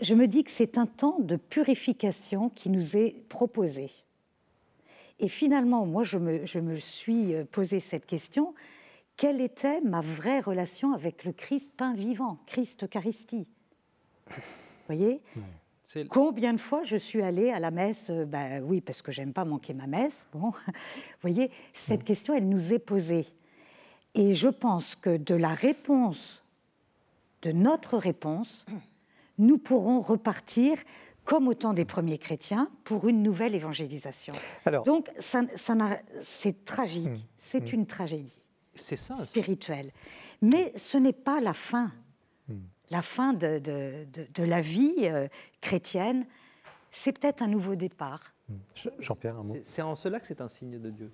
Je me dis que c'est un temps de purification qui nous est proposé. Et finalement, moi, je me, je me suis posé cette question quelle était ma vraie relation avec le Christ pain vivant, Christ Eucharistie? Vous voyez? Combien de fois je suis allée à la messe Ben oui, parce que j'aime pas manquer ma messe. Bon, vous voyez, cette question, elle nous est posée. Et je pense que de la réponse, de notre réponse, nous pourrons repartir comme au temps des premiers chrétiens, pour une nouvelle évangélisation. Alors, Donc, ça, ça c'est tragique, hum, c'est une tragédie c'est ça, spirituelle. Mais ce n'est pas la fin. La fin de, de, la vie euh, chrétienne, c'est peut-être un nouveau départ. Jean-Pierre, un mot. C'est en cela que c'est un signe de Dieu.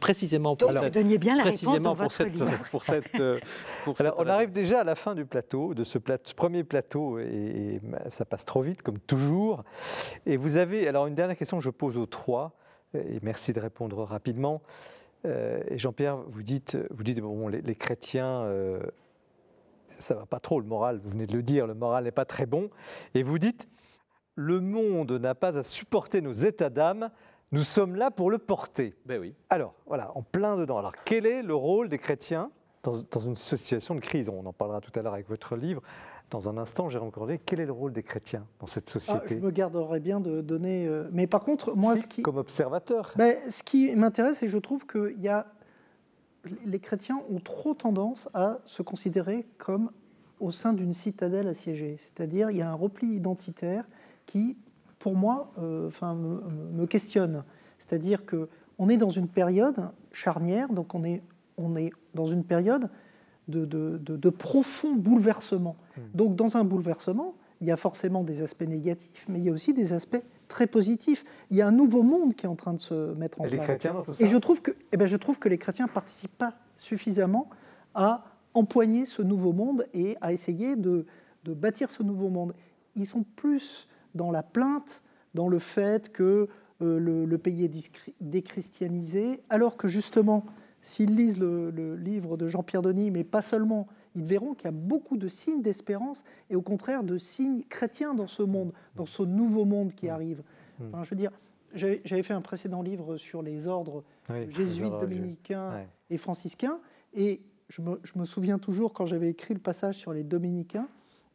Précisément pour Donc, cette, bien la précisément pour cette, pour cette, euh, Alors, on arrive déjà à la fin du plateau, de ce premier plateau, et, ça passe trop vite, comme toujours. Et vous avez, alors une dernière question que je pose aux trois, et merci de répondre rapidement. Euh, et Jean-Pierre, vous dites, vous dites bon, les, chrétiens ça va pas trop le moral, vous venez de le dire, le moral n'est pas très bon. Et vous dites, le monde n'a pas à supporter nos états d'âme, nous sommes là pour le porter. Ben oui. Alors, voilà, en plein dedans. Alors, quel est le rôle des chrétiens dans, une situation de crise? On en parlera tout à l'heure avec votre livre. Dans un instant, Jérôme Corday, quel est le rôle des chrétiens dans cette ah, société? Je me garderais bien de donner. Euh, mais par contre, moi, ce qui. Comme observateur. Ben, ce qui m'intéresse, c'est que je trouve qu'il y a les chrétiens ont trop tendance à se considérer comme au sein d'une citadelle assiégée. C'est-à-dire, il y a un repli identitaire qui, pour moi, euh, enfin, me, questionne. C'est-à-dire que on est dans une période charnière, donc on est, on est dans une période de, de, de, profond bouleversement. Hmm. Donc, dans un bouleversement, il y a forcément des aspects négatifs, mais il y a aussi des aspects très positifs. Il y a un nouveau monde qui est en train de se mettre en Et place. Et je trouve que, eh ben, je trouve que les chrétiens ne participent pas suffisamment à empoigner ce nouveau monde et à essayer de, bâtir ce nouveau monde. Ils sont plus dans la plainte, dans le fait que euh, le, pays est déchristianisé, alors que justement, s'ils lisent le, livre de Jean-Pierre Denis, mais pas seulement, ils verront qu'il y a beaucoup de signes d'espérance et au contraire de signes chrétiens dans ce monde, dans ce nouveau monde qui arrive. Enfin, je veux dire, j'avais fait un précédent livre sur les ordres jésuites, dominicains et franciscains, et je me, souviens toujours quand j'avais écrit le passage sur les dominicains,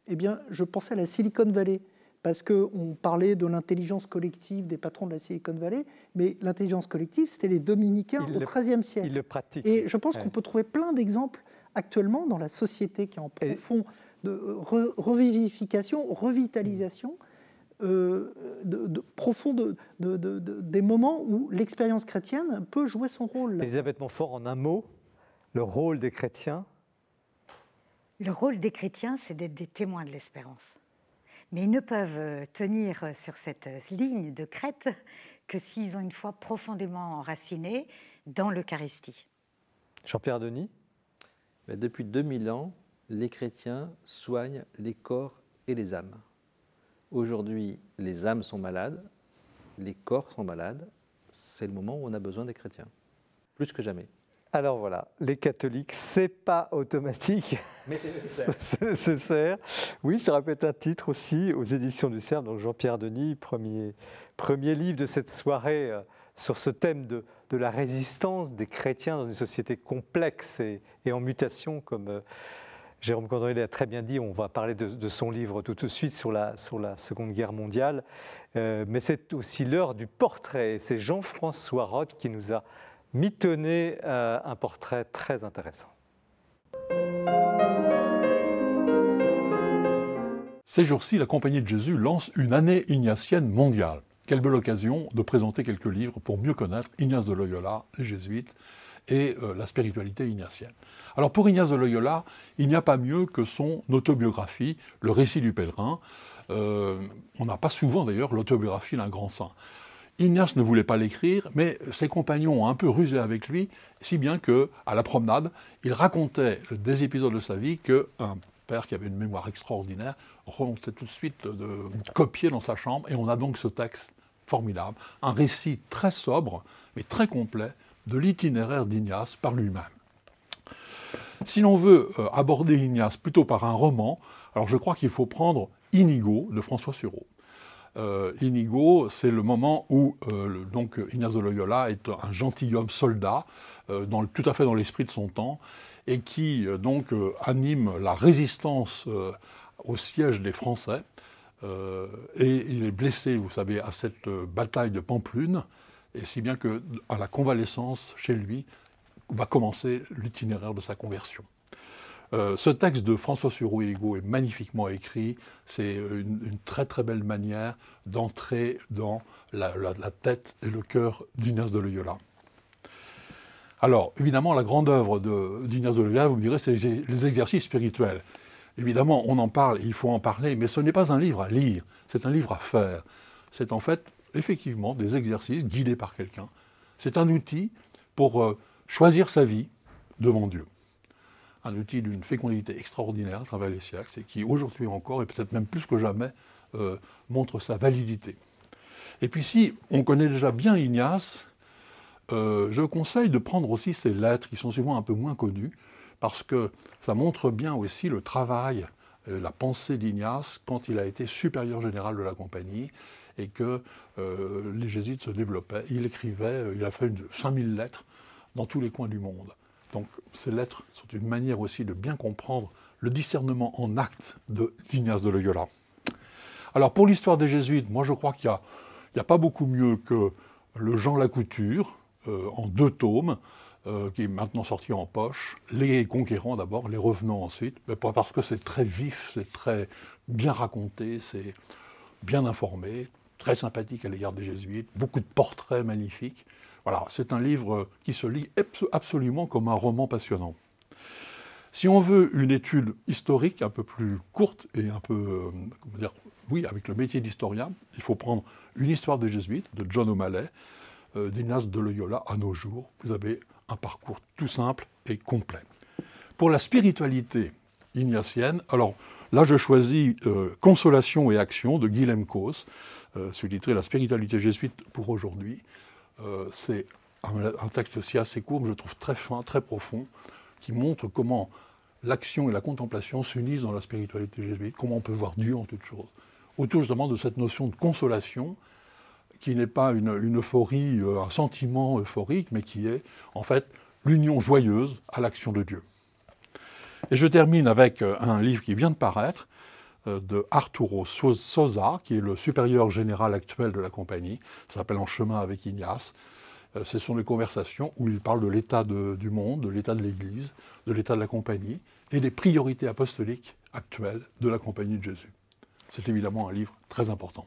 eh bien, je pensais à la Silicon Valley parce qu'on parlait de l'intelligence collective des patrons de la Silicon Valley, mais l'intelligence collective, c'était les dominicains au XIIIe siècle. Ils le pratiquent. Et je pense qu'on peut trouver plein d'exemples actuellement dans la société qui est en profond de revivification, revitalisation. Euh, de, profond de, des moments où l'expérience chrétienne peut jouer son rôle. Elisabeth Montfort, en un mot, le rôle des chrétiens? Le rôle des chrétiens, c'est d'être des témoins de l'espérance. Mais ils ne peuvent euh, tenir sur cette ligne de crête que s'ils ont une foi profondément enracinée dans l'Eucharistie. Jean-Pierre Denis? Ben, Depuis 2000 ans, les chrétiens soignent les corps et les âmes. Aujourd'hui, les âmes sont malades, les corps sont malades. C'est le moment où on a besoin des chrétiens, plus que jamais. Alors voilà, les catholiques, c'est pas automatique. Mais c'est nécessaire. Oui, ça répète un titre aussi aux éditions du CERF, donc Jean-Pierre Denis, premier, premier livre de cette soirée euh, sur ce thème de, la résistance des chrétiens dans une société complexe et, en mutation, comme, euh, Jérôme Cordonnier l'a très bien dit, on va parler de, son livre tout de suite sur la, sur la Seconde Guerre mondiale, euh, mais c'est aussi l'heure du portrait. C'est Jean-François Roth qui nous a mitonné euh, un portrait très intéressant. Ces jours-ci, la Compagnie de Jésus lance une année ignatienne mondiale. Quelle belle occasion de présenter quelques livres pour mieux connaître Ignace de Loyola, les jésuites, et euh, la spiritualité ignatienne. Alors pour Ignace de Loyola, il n'y a pas mieux que son autobiographie, le récit du pèlerin. Euh, on n'a pas souvent d'ailleurs l'autobiographie d'un grand saint. Ignace ne voulait pas l'écrire, mais ses compagnons ont un peu rusé avec lui, si bien que, à la promenade, il racontait des épisodes de sa vie qu'un père qui avait une mémoire extraordinaire remontait tout de suite de copier dans sa chambre, et on a donc ce texte formidable, un récit très sobre, mais très complet, de l'itinéraire d'Ignace par lui-même. Si l'on veut euh, aborder Ignace plutôt par un roman, alors je crois qu'il faut prendre Inigo de François Sureau. Euh, Inigo, c'est le moment où euh, donc Ignace de Loyola est un gentilhomme soldat, tout à fait dans l'esprit de son temps, et qui donc anime la résistance au siège des Français. Et il est blessé, vous savez, à cette bataille de Pamplune, et si bien qu'à la convalescence, chez lui, va commencer l'itinéraire de sa conversion. Euh, ce texte de François Sureau-Ego est magnifiquement écrit. C'est une, très très belle manière d'entrer dans la, tête et le cœur d'Ignace de Loyola. Alors, évidemment, la grande œuvre d'Ignace de, de Loyola, vous me direz, c'est les exercices spirituels. Évidemment, on en parle, il faut en parler, mais ce n'est pas un livre à lire, c'est un livre à faire. C'est en fait effectivement des exercices guidés par quelqu'un. C'est un outil pour euh, choisir sa vie devant Dieu. Un outil d'une fécondité extraordinaire à travers les siècles et qui aujourd'hui encore, et peut-être même plus que jamais, euh, montre sa validité. Et puis si on connaît déjà bien Ignace, euh, je conseille de prendre aussi ses lettres qui sont souvent un peu moins connues, parce que ça montre bien aussi le travail, la pensée d'Ignace quand il a été supérieur général de la compagnie et que euh, les jésuites se développaient. Il écrivait, euh, il a fait 5000 lettres dans tous les coins du monde. Donc ces lettres sont une manière aussi de bien comprendre le discernement en acte d'Ignace de, Loyola. Alors pour l'histoire des jésuites, moi je crois qu'il n'y a, pas beaucoup mieux que le Jean Lacouture, euh, en deux tomes, qui est maintenant sorti en poche, les conquérants d'abord, les revenants ensuite, parce que c'est très vif, c'est très bien raconté, c'est bien informé, très sympathique à l'égard des jésuites, beaucoup de portraits magnifiques. Voilà, c'est un livre qui se lit absolument comme un roman passionnant. Si on veut une étude historique un peu plus courte et un peu, euh, comment dire, oui, avec le métier d'historien, il faut prendre une histoire des jésuites de John O'Malley, euh, d'Ignace de Loyola à nos jours. Vous avez un parcours tout simple et complet. Pour la spiritualité ignatienne, alors là je choisis euh, Consolation et Action de Guillaume Cos. Euh, sous-titré La spiritualité jésuite pour aujourd'hui. Euh, c'est un, texte aussi assez court, mais je trouve très fin, très profond, qui montre comment l'action et la contemplation s'unissent dans la spiritualité jésuite, comment on peut voir Dieu en toutes choses. Autour justement de cette notion de consolation, qui n'est pas une, euphorie, euh, un sentiment euphorique, mais qui est en fait l'union joyeuse à l'action de Dieu. Et je termine avec un livre qui vient de paraître, euh, de Arturo Sosa, qui est le supérieur général actuel de la compagnie. Ça s'appelle En chemin avec Ignace. Euh, ce sont des conversations où il parle de l'état du monde, de l'état de l'Église, de l'état de la compagnie et des priorités apostoliques actuelles de la compagnie de Jésus. C'est évidemment un livre très important.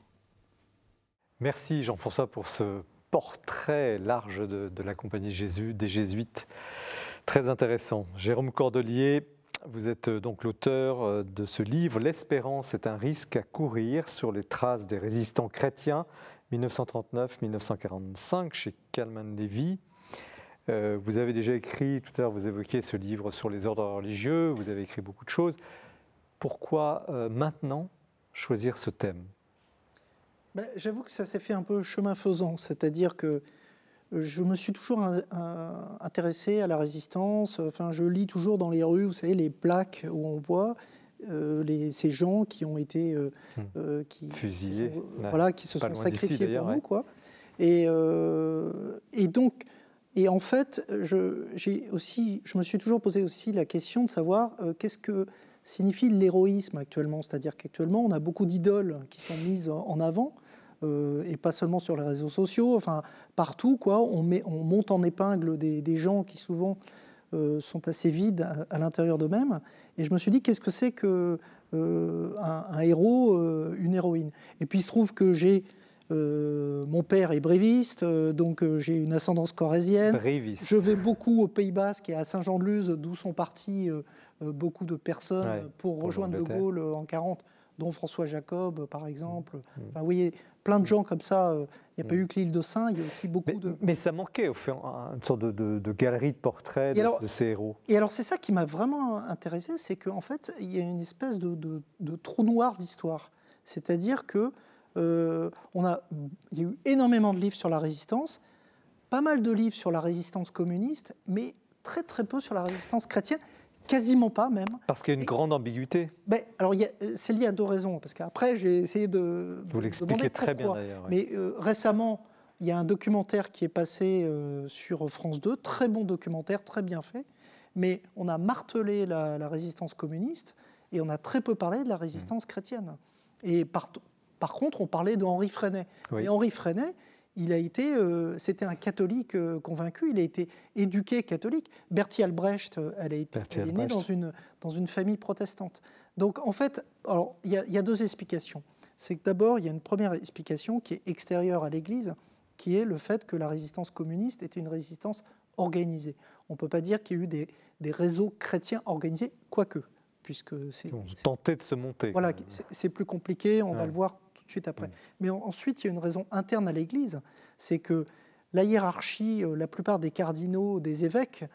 Merci Jean-François pour ce portrait large de, la compagnie Jésus, des jésuites. Très intéressant. Jérôme Cordelier, vous êtes euh, donc l'auteur euh, de ce livre L'espérance est un risque à courir sur les traces des résistants chrétiens 1939-1945 chez Kalman Levy. Euh, vous avez déjà écrit, tout à l'heure vous évoquiez ce livre sur les ordres religieux, vous avez écrit beaucoup de choses. Pourquoi maintenant choisir ce thème? Ben, J'avoue que ça s'est fait un peu chemin faisant, c'est-à-dire que je me suis toujours intéressé à la résistance. Enfin, je lis toujours dans les rues, vous savez, les plaques où on voit euh, les, ces gens qui ont été euh, hmm. euh, qui fusillés, voilà, qui se sont sacrifiés pour nous, quoi. Et, et donc, et en fait, je, aussi, je me suis toujours posé aussi la question de savoir qu'est-ce que signifie l'héroïsme actuellement. C'est-à-dire qu'actuellement, on a beaucoup d'idoles qui sont mises en avant. et pas seulement sur les réseaux sociaux, enfin partout, quoi, on, met, on monte en épingle des, des gens qui souvent sont assez vides à, l'intérieur d'eux-mêmes. Et je me suis dit, qu'est-ce que c'est que un, héros, une héroïne? Et puis il se trouve que j'ai euh, mon père est bréviste, euh, donc euh, j'ai une ascendance corésienne. Bréviste. Je vais beaucoup au Pays Basque et à Saint-Jean-de-Luz, d'où sont partis beaucoup de personnes pour, rejoindre De Gaulle en 40, dont François Jacob, par exemple. Mm. Enfin, vous voyez, plein de gens comme ça. Il n'y a pas mm. eu que l'île de Saint, il y a aussi beaucoup de. Mais ça manquait, au fait, une sorte de, galerie de portraits de, ces héros. Et alors, c'est ça qui m'a vraiment intéressé, c'est qu'en fait, il y a une espèce de, de trou noir d'histoire. C'est-à-dire que euh, on a, il y a eu énormément de livres sur la résistance, pas mal de livres sur la résistance communiste, mais très très peu sur la résistance chrétienne, quasiment pas même. Parce qu'il y a une grande ambiguïté. Ben, alors c'est lié à deux raisons, parce qu'après j'ai essayé de. Vous l'expliquez très bien d'ailleurs. Mais euh, récemment, il y a un documentaire qui est passé euh, sur France 2, très bon documentaire, très bien fait, mais on a martelé la, résistance communiste et on a très peu parlé de la résistance chrétienne. Et par, par contre, on parlait d'Henri Freinet. Et Henri Freinet, il a été, euh, c'était un catholique euh, convaincu, il a été éduqué catholique. Bertie Albrecht, euh, elle, a été, est née dans une, dans une famille protestante. Donc en fait, il y, a deux explications. C'est que d'abord, il y a une première explication qui est extérieure à l'Église, qui est le fait que la résistance communiste était une résistance organisée. On ne peut pas dire qu'il y a eu des, des réseaux chrétiens organisés, quoique puisque c'est. Tenter de se monter. Voilà, c'est plus compliqué, on va le voir suite après. Mm. Mais ensuite, il y a une raison interne à l'Église, c'est que la hiérarchie, euh, la plupart des cardinaux, des évêques,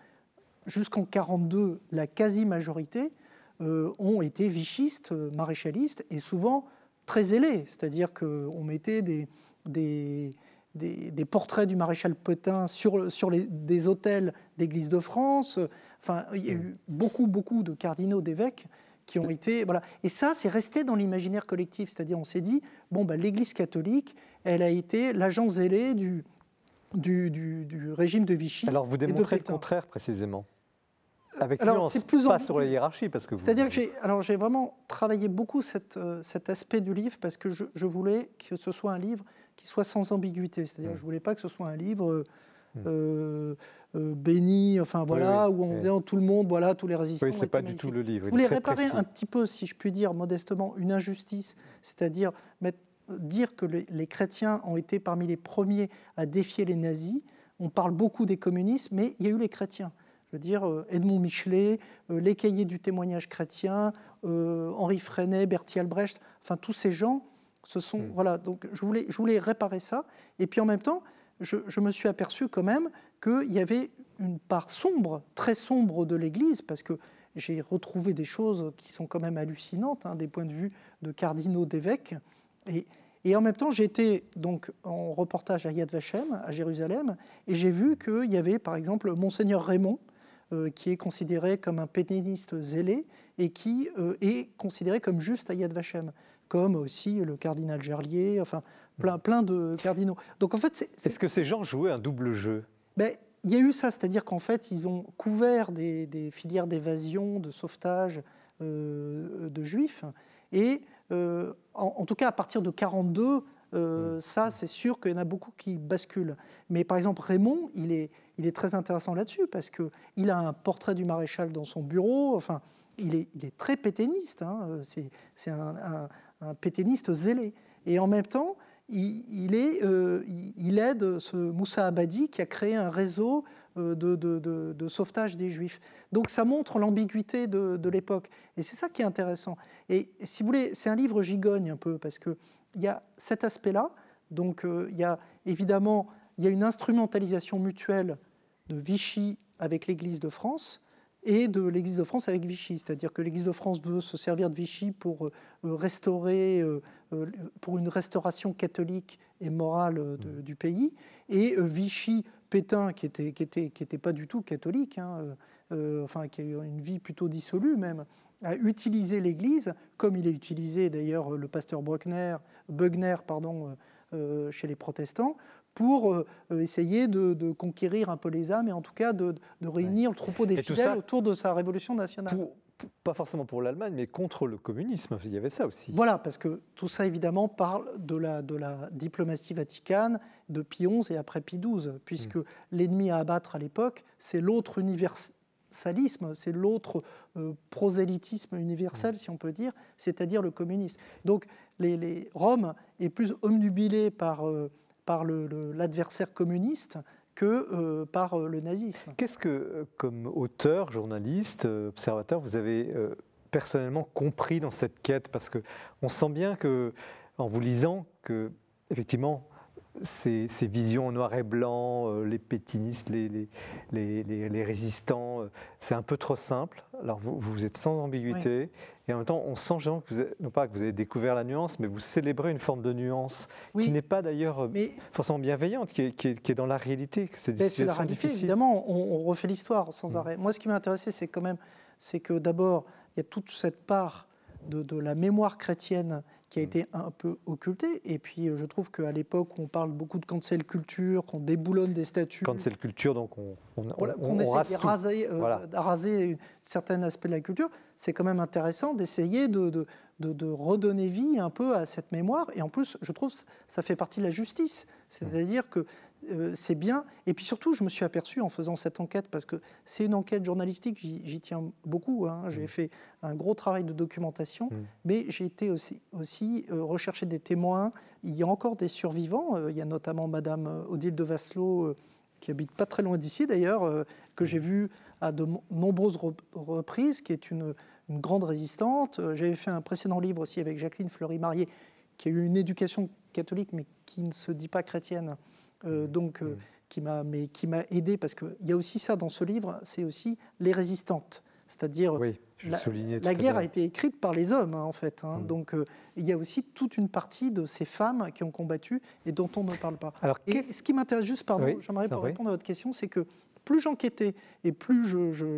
jusqu'en 42, la quasi-majorité, euh, ont été vichistes, euh, maréchalistes, et souvent très zélés. C'est-à-dire qu'on mettait des, des, des, portraits du maréchal Petain sur, sur les, des hôtels d'Église de France. Enfin, il y a eu beaucoup, beaucoup de cardinaux, d'évêques qui ont été. Voilà. Et ça, c'est resté dans l'imaginaire collectif. C'est-à-dire, on s'est dit, bon, bah, l'Église catholique, elle a été l'agent zélé du, du, du, régime de Vichy. Alors, vous démontrez le contraire, précisément avec alors, c'est plus pas sur la hiérarchie parce que c'est-à-dire que j'ai alors j'ai vraiment travaillé beaucoup cette, euh, cet aspect du livre parce que je, je, voulais que ce soit un livre qui soit sans ambiguïté c'est-à-dire que mmh. je voulais pas que ce soit un livre euh, mmh. Euh, béni, enfin voilà, où on oui. tout le monde, voilà, tous les résistants. Oui, c'est pas du tout le livre. Je voulais réparer un petit peu, si je puis dire modestement, une injustice, c'est-à-dire dire que les, chrétiens ont été parmi les premiers à défier les nazis. On parle beaucoup des communistes, mais il y a eu les chrétiens. Je veux dire, euh, Edmond Michelet, euh, les cahiers du témoignage chrétien, Henri Freinet, Bertie Albrecht, enfin tous ces gens, ce sont. Hmm. Voilà, donc je voulais, je voulais réparer ça. Et puis en même temps, je, me suis aperçu quand même qu'il y avait une part sombre, très sombre de l'Église, parce que j'ai retrouvé des choses qui sont quand même hallucinantes, hein, des points de vue de cardinaux, d'évêques. Et, en même temps, j'étais donc en reportage à Yad Vashem, à Jérusalem, et j'ai vu qu'il y avait par exemple Monseigneur Raymond, euh, qui est considéré comme un péténiste zélé et qui euh, est considéré comme juste à Yad Vashem, comme aussi le cardinal Gerlier, enfin plein, plein de cardinaux. Donc en fait, est-ce que ces gens jouaient un double jeu? Ben, il y a eu ça, c'est-à-dire qu'en fait, ils ont couvert des, filières d'évasion, de sauvetage euh, de juifs. Et euh, en, tout cas, à partir de 42, euh, ça, c'est sûr qu'il y en a beaucoup qui basculent. Mais par exemple, Raymond, il est, il est très intéressant là-dessus parce qu'il a un portrait du maréchal dans son bureau. Enfin, il est, il est très pétainiste. Hein, c'est un, un, un pétainiste zélé. Et en même temps, euh, il aide ce Moussa Abadi qui a créé un réseau euh, de, sauvetage des Juifs. Donc ça montre l'ambiguïté de, l'époque. Et c'est ça qui est intéressant. Et si vous voulez, c'est un livre gigogne un peu, parce qu'il y a cet aspect-là. Donc euh, il y a évidemment il y a une instrumentalisation mutuelle de Vichy avec l'Église de France et de l'Église de France avec Vichy. C'est-à-dire que l'Église de France veut se servir de Vichy pour restaurer euh, pour une restauration catholique et morale mmh. du pays, et euh, Vichy Pétain, qui n'était qui était, qui était pas du tout catholique, hein, euh, enfin qui a eu une vie plutôt dissolue même, a utilisé l'Église, comme il a utilisé d'ailleurs le pasteur Bruckner, Bugner pardon, chez les protestants, pour essayer de, conquérir un peu les âmes et en tout cas de, réunir le troupeau des fidèles autour de sa révolution nationale pas forcément pour l'Allemagne, mais contre le communisme. Il y avait ça aussi. Voilà, parce que tout ça, évidemment, parle de la, de la diplomatie vaticane, de Pie XI et après Pie XII, puisque mm. l'ennemi à abattre à l'époque, c'est l'autre universalisme, c'est l'autre euh, prosélytisme universel, mm. si on peut dire, c'est-à-dire le communisme. Donc, les, Rome est plus omnubilé par, euh, par l'adversaire communiste que euh, par euh, le nazisme. Qu'est-ce que, euh, comme auteur, journaliste, observateur, vous avez personnellement compris dans cette quête? Parce que on sent bien que, en vous lisant, que effectivement, ces, visions en noir et blanc, euh, les pétinistes, les, les, résistants, euh, c'est un peu trop simple. Alors vous, vous êtes sans ambiguïté, et en même temps, on sent que vous non pas que vous avez découvert la nuance, mais vous célébrez une forme de nuance qui n'est pas d'ailleurs euh, forcément bienveillante, qui est, dans la réalité. C'est la réalité, évidemment, on, refait l'histoire sans mm. arrêt. Moi, ce qui m'a intéressé, c'est quand même, c'est que d'abord, il y a toute cette part de, de la mémoire chrétienne qui a mm. été un peu occulté. Et puis, euh, je trouve qu'à l'époque, où on parle beaucoup de cancel culture, qu'on déboulonne des statues. Cancel culture, donc on, on, on, essaie de raser, euh, raser un certain aspect de la culture. C'est quand même intéressant d'essayer de, de, de, redonner vie un peu à cette mémoire. Et en plus, je trouve ça fait partie de la justice. C'est-à-dire que euh, c'est bien. Et puis surtout, je me suis aperçu en faisant cette enquête, parce que c'est une enquête journalistique, j'y tiens beaucoup. Hein. J'ai mm. fait un gros travail de documentation, mm. mais j'ai été aussi, aussi euh, rechercher des témoins. Il y a encore des survivants. Euh, il y a notamment Madame Odile de Vasselot, qui habite pas très loin d'ici d'ailleurs, que j'ai vu à de nombreuses reprises, qui est une, une grande résistante. J'avais fait un précédent livre aussi avec Jacqueline Fleury-Marié, qui a eu une éducation catholique, mais qui ne se dit pas chrétienne, euh, donc euh, qui m'a mais qui m'a aidé parce qu'il y a aussi ça dans ce livre, c'est aussi les résistantes, c'est-à-dire la, guerre a été écrite par les hommes hein, en fait, hein. mm. donc euh, il y a aussi toute une partie de ces femmes qui ont combattu et dont on ne parle pas. Alors, et ce qui m'intéresse juste, pardon, j'aimerais pour répondre à votre question, c'est que plus j'enquêtais et plus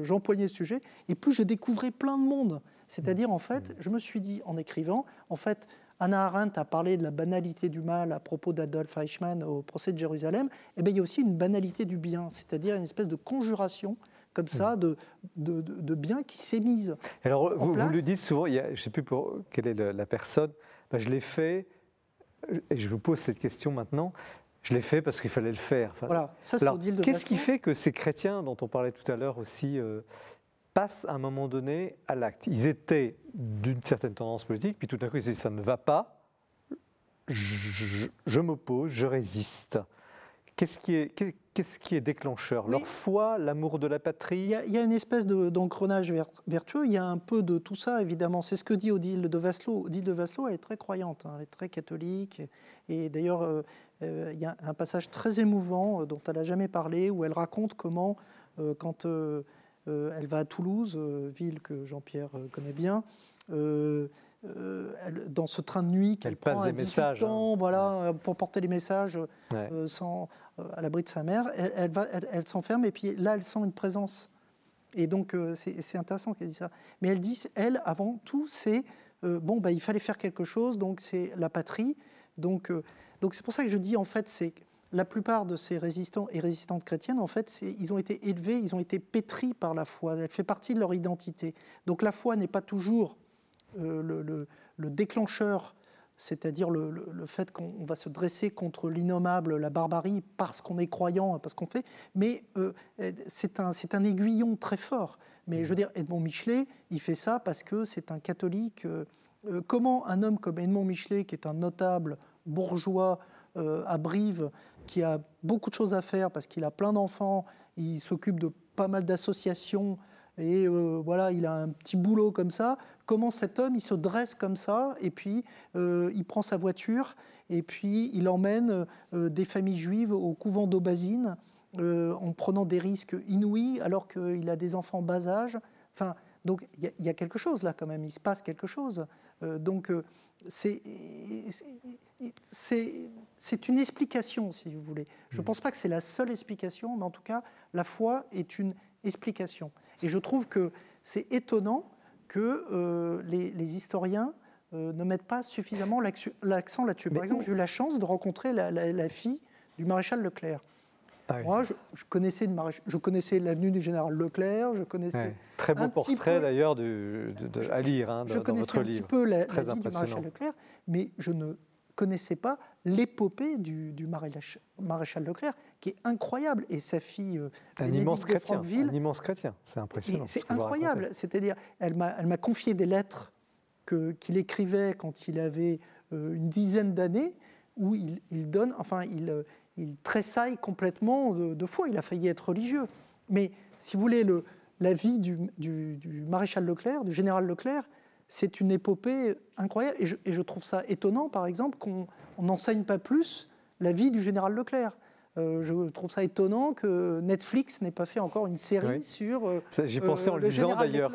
j'empoignais je, ce sujet, et plus je découvrais plein de monde. C'est-à-dire, en fait, mm. je me suis dit, en écrivant, en fait, Anna Arendt a parlé de la banalité du mal à propos d'Adolf Eichmann au procès de Jérusalem, eh bien, il y a aussi une banalité du bien, c'est-à-dire une espèce de conjuration comme ça de, de, de bien qui s'est mise. Alors, vous, vous, le dites souvent, il y a, je ne sais plus pour quelle est la personne, ben, je l'ai fait, et je vous pose cette question maintenant, je l'ai fait parce qu'il fallait le faire. voilà, ça c'est de Qu'est-ce qui fait que ces chrétiens, dont on parlait tout à l'heure aussi, euh, passent à un moment donné à l'acte. Ils étaient d'une certaine tendance politique, puis tout à coup ils se disent ça ne va pas, je, m'oppose, je résiste. Qu'est-ce qui est, qu'est-ce qui est déclencheur? Leur foi, l'amour de la patrie? Il y, a, une espèce d'encrenage vertueux, il y a un peu de tout ça, évidemment. C'est ce que dit Odile de Vasselot. Odile de Vasselot, elle est très croyante, hein. elle est très catholique. Et, d'ailleurs, euh, euh, il y a un passage très émouvant euh, dont elle n'a jamais parlé, où elle raconte comment, quand elle va à Toulouse, euh, ville que Jean-Pierre euh, connaît bien. dans ce train de nuit qu'elle prend à 18 messages, ans, hein. voilà, pour porter les messages sans, à l'abri de sa mère, elle, va, elle, s'enferme et puis là, elle sent une présence. Et donc, c'est intéressant qu'elle dise ça. Mais elle dit, elle, avant tout, c'est bon, bah, il fallait faire quelque chose, donc c'est la patrie. Donc, donc c'est pour ça que je dis, en fait, c'est la plupart de ces résistants et résistantes chrétiennes, en fait, ils ont été élevés, ils ont été pétris par la foi. Elle fait partie de leur identité. Donc la foi n'est pas toujours euh, le, déclencheur, c'est-à-dire le, fait qu'on va se dresser contre l'innommable, la barbarie, parce qu'on est croyant, parce qu'on fait, mais euh, c'est un, aiguillon très fort. Mais je veux dire, Edmond Michelet, il fait ça parce que c'est un catholique. Euh, comment un homme comme Edmond Michelet, qui est un notable bourgeois, à Brive qui a beaucoup de choses à faire parce qu'il a plein d'enfants, il s'occupe de pas mal d'associations et euh, voilà, il a un petit boulot comme ça. Comment cet homme, il se dresse comme ça et puis euh, il prend sa voiture et puis il emmène des familles juives au couvent d'Aubazine en prenant des risques inouïs alors qu'il a des enfants bas âge. Enfin, donc il y, a quelque chose là quand même, il se passe quelque chose. donc c'est c'est une explication, si vous voulez. Je ne pense pas que c'est la seule explication, mais en tout cas, la foi est une explication. Et je trouve que c'est étonnant que euh, les, historiens euh, ne mettent pas suffisamment l'accent là-dessus. Par exemple, j'ai eu la chance de rencontrer la, fille du maréchal Leclerc. Ah oui. Moi, je, je connaissais, je l'avenue du général Leclerc, je connaissais, Ouais. Très beau portrait d'ailleurs de, de- à lire hein, je dans, connaissais votre un petit peu la, vie du maréchal Leclerc, mais je ne connaissais pas l'épopée du, du maréchal, maréchal Leclerc, qui est incroyable. Et sa fille, euh, Un immense de chrétien. Un immense chrétien. C'est impressionnant. C'est ce incroyable. C'est-à-dire, elle m'a confié des lettres qu'il écrivait quand il avait euh, une dizaine d'années, où il, il donne, enfin, il, euh, il tressaille complètement de, de foi. Il a failli être religieux. Mais si vous voulez, le, la vie du, du- du maréchal Leclerc, du général Leclerc, c'est une épopée incroyable. Et je, et je trouve ça étonnant, par exemple, qu'on on n'enseigne pas plus la vie du général Leclerc. Euh, je trouve ça étonnant que Netflix n'ait pas fait encore une série Oui. sur euh, Ça, J'y pensais en euh, le le d'ailleurs.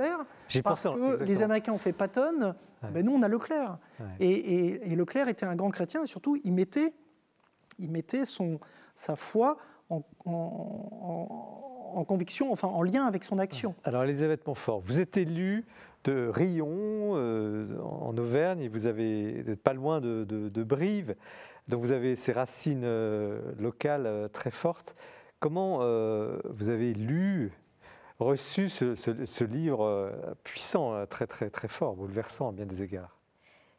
Parce que les. Américains ont fait Patton, ben nous on a Leclerc. Ouais. Et, et- et Leclerc était un grand chrétien et surtout il mettait, il mettait son, sa foi en, conviction, enfin en lien avec son action. Alors, Elisabeth Montfort, vous êtes élue de Rion, euh, en Auvergne, et vous avez, pas loin de, Brive, donc vous avez ces racines euh, locales euh, très fortes. Comment vous avez lu, reçu ce, livre puissant, très, très, très fort, bouleversant à bien des égards?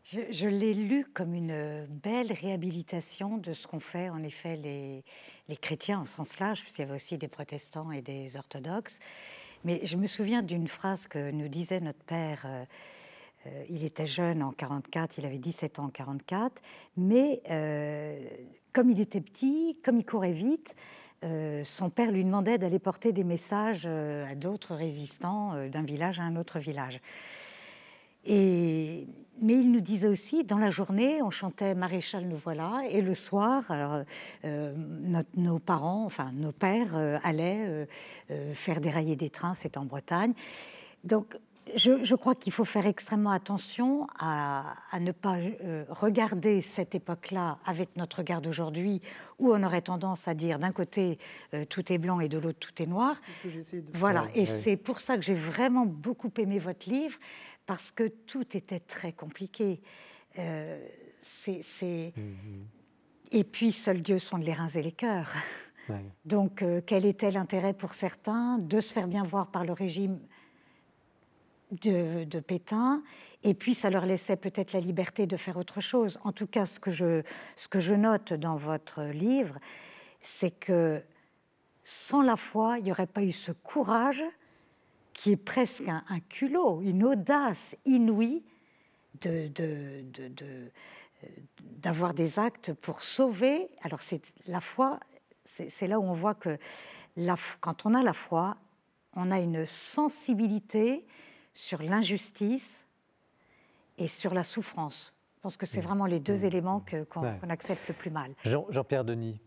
Je, l'ai lu comme une belle réhabilitation de ce qu'ont fait en effet les, les chrétiens en sens large, puisqu'il y avait aussi des protestants et des orthodoxes. Mais je me souviens d'une phrase que nous disait notre père. euh, euh, il était jeune en 44, il avait 17 ans en 44, mais euh, comme il était petit, comme il courait vite, euh, son père lui demandait d'aller porter des messages euh, à d'autres résistants euh, d'un village à un autre village. Et, mais il nous disait aussi, dans la journée, on chantait Maréchal nous voilà, et le soir, alors, euh, notre- nos parents, enfin nos pères, euh, allaient euh, euh, faire dérailler des trains, c'est en Bretagne. Donc, je, je crois qu'il faut faire extrêmement attention à, à ne pas euh, regarder cette époque-là avec notre regard d'aujourd'hui, où on aurait tendance à dire d'un côté euh, tout est blanc et de l'autre tout est noir. C'est ce que j'essaie de Voilà, Ouais, et ouais. c'est pour ça que j'ai vraiment beaucoup aimé votre livre, parce que tout était très compliqué. Euh, c'est, c'est- Et puis, seuls Dieu sont les reins et les cœurs. Ouais. Donc, euh, quel était l'intérêt pour certains de se faire bien voir par le régime de, de Pétain? Et puis, ça leur laissait peut-être la liberté de faire autre chose. En tout cas, ce que je, ce que je note dans votre livre, c'est que sans la foi, il n'y aurait pas eu ce courage qui est presque un, un culot, une audace inouïe de, de- de- de- d'avoir des actes pour sauver. Alors c'est la foi, c'est c'est là où on voit que la quand on a la foi, on a une sensibilité sur l'injustice et sur la souffrance. Je pense que c'est vraiment les deux éléments que- qu'on Ouais. qu'on accepte le plus mal. Jean- Jean-Pierre Denis.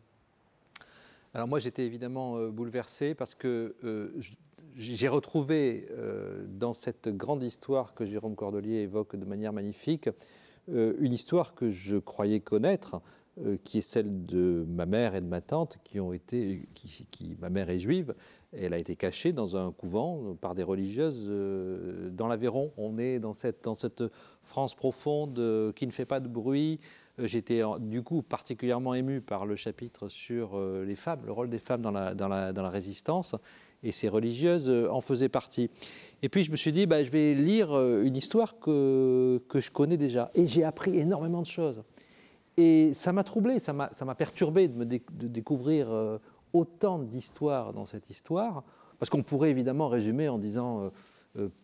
Alors moi j'étais évidemment euh, bouleversé parce que euh, je- j'ai retrouvé euh, dans cette grande histoire que Jérôme Cordelier évoque de manière magnifique euh, une histoire que je croyais connaître, euh, qui est celle de ma mère et de ma tante qui ont été, qui, ma mère est juive, elle a été cachée dans un couvent par des religieuses dans l'Aveyron. On est dans cette, France profonde qui ne fait pas de bruit. J'étais du coup particulièrement ému par le chapitre sur les femmes, le rôle des femmes dans la résistance, et ces religieuses euh, en faisaient partie. Et puis je me suis dit, bah, je vais lire euh, une histoire que, que je connais déjà, et j'ai appris énormément de choses. Et ça m'a troublé, ça m'a perturbé de, me de découvrir euh, autant d'histoires dans cette histoire, parce qu'on pourrait évidemment résumer en disant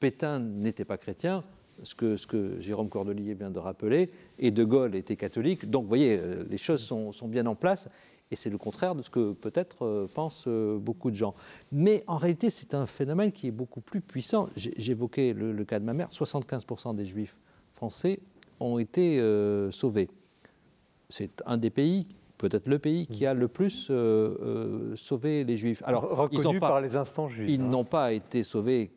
Pétain n'était pas chrétien, ce que, ce que Jérôme Cordelier vient de rappeler, et De Gaulle était catholique. Donc vous voyez, les choses sont, sont bien en place, et c'est le contraire de ce que peut-être euh, pensent euh, beaucoup de gens. Mais en réalité, c'est un phénomène qui est beaucoup plus puissant. J'évoquais le, le cas de ma mère, 75% des juifs français ont été euh, sauvés c'est un des pays, peut-être le pays, qui a le plus euh, euh, sauvé les juifs. Alors, ils reconnu pas- par les instances juives. ils hein. n'ont pas été sauvés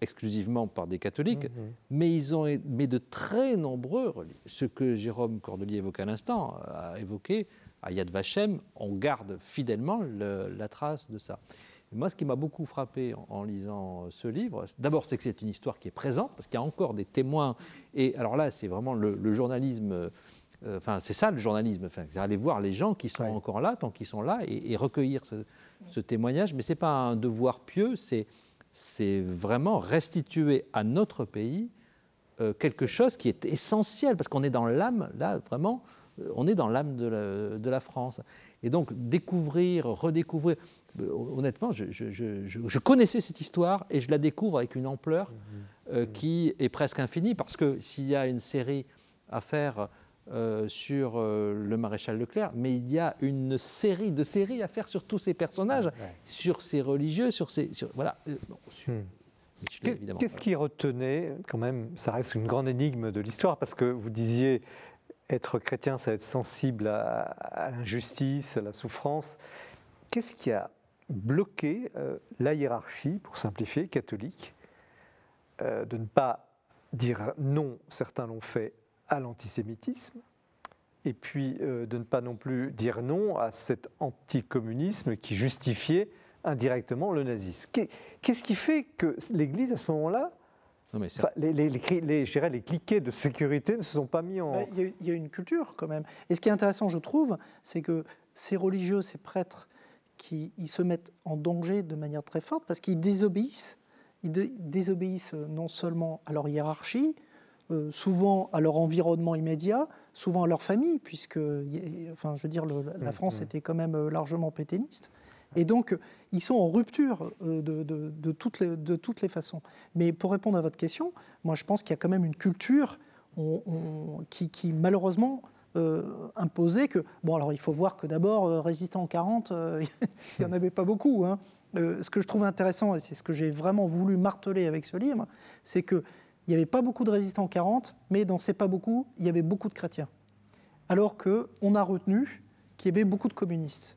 exclusivement par des catholiques, Mhm. mais ils ont, mais de très nombreux, ce que Jérôme Cordelier évoquait à l'instant, a évoqué à Yad Vashem, on garde fidèlement le- la trace de ça. Et moi, ce qui m'a beaucoup frappé en, en lisant ce livre, d'abord, c'est que c'est une histoire qui est présente, parce qu'il y a encore des témoins. Et alors là, c'est vraiment le, le journalisme euh, enfin, c'est ça le journalisme, enfin, c'est aller voir les gens qui sont encore là, tant qu'ils sont là, et, recueillir ce, témoignage. Mais ce n'est pas un devoir pieux, c'est, c'est vraiment restituer à notre pays euh, quelque chose qui est essentiel, parce qu'on est dans l'âme, là, vraiment, on est dans l'âme de la, de la, France. Et donc, découvrir, redécouvrir, honnêtement, je, je, je, je, connaissais cette histoire et je la découvre avec une ampleur mmh. qui est presque infinie, parce que s'il y a une série à faire euh, sur euh, le maréchal Leclerc, mais il y a une série de séries à faire sur tous ces personnages, sur ces religieux, sur ces. voilà. Euh, hmm. Qu'est-ce qui retenait, quand même, ça reste une grande énigme de l'histoire, parce que vous disiez être chrétien, ça être sensible à, l'injustice, à la souffrance. Qu'est-ce qui a bloqué la hiérarchie, pour simplifier, catholique, de ne pas dire non, certains l'ont fait, à l'antisémitisme, et puis euh, de ne pas non plus dire non à cet anticommunisme qui justifiait indirectement le nazisme? Qu'est-ce qui fait que l'Église, à ce moment-là, les, les, les, je dirais, les cliquets de sécurité ne se sont pas mis en... Ben, il y, a une culture quand même. Et ce qui est intéressant, je trouve, c'est que ces religieux, ces prêtres, qui ils se mettent en danger de manière très forte parce qu'ils désobéissent. Ils désobéissent non seulement à leur hiérarchie, euh, souvent à leur environnement immédiat, souvent à leur famille, puisque, enfin, je veux dire, la mm, France mm. était quand même euh, largement pétainiste. Et donc, ils sont en rupture euh, de, toutes les, de, toutes les, façons. Mais pour répondre à votre question, moi, je pense qu'il y a quand même une culture qui, malheureusement, imposait que... Bon, alors, il faut voir que d'abord, résistants en 40, il n'y en avait pas beaucoup. Hein. ce que je trouve intéressant, et c'est ce que j'ai vraiment voulu marteler avec ce livre, c'est que il n'y avait pas beaucoup de résistants 40, mais dans ces pas beaucoup, il y avait beaucoup de chrétiens. Alors qu'on a retenu qu'il y avait beaucoup de communistes.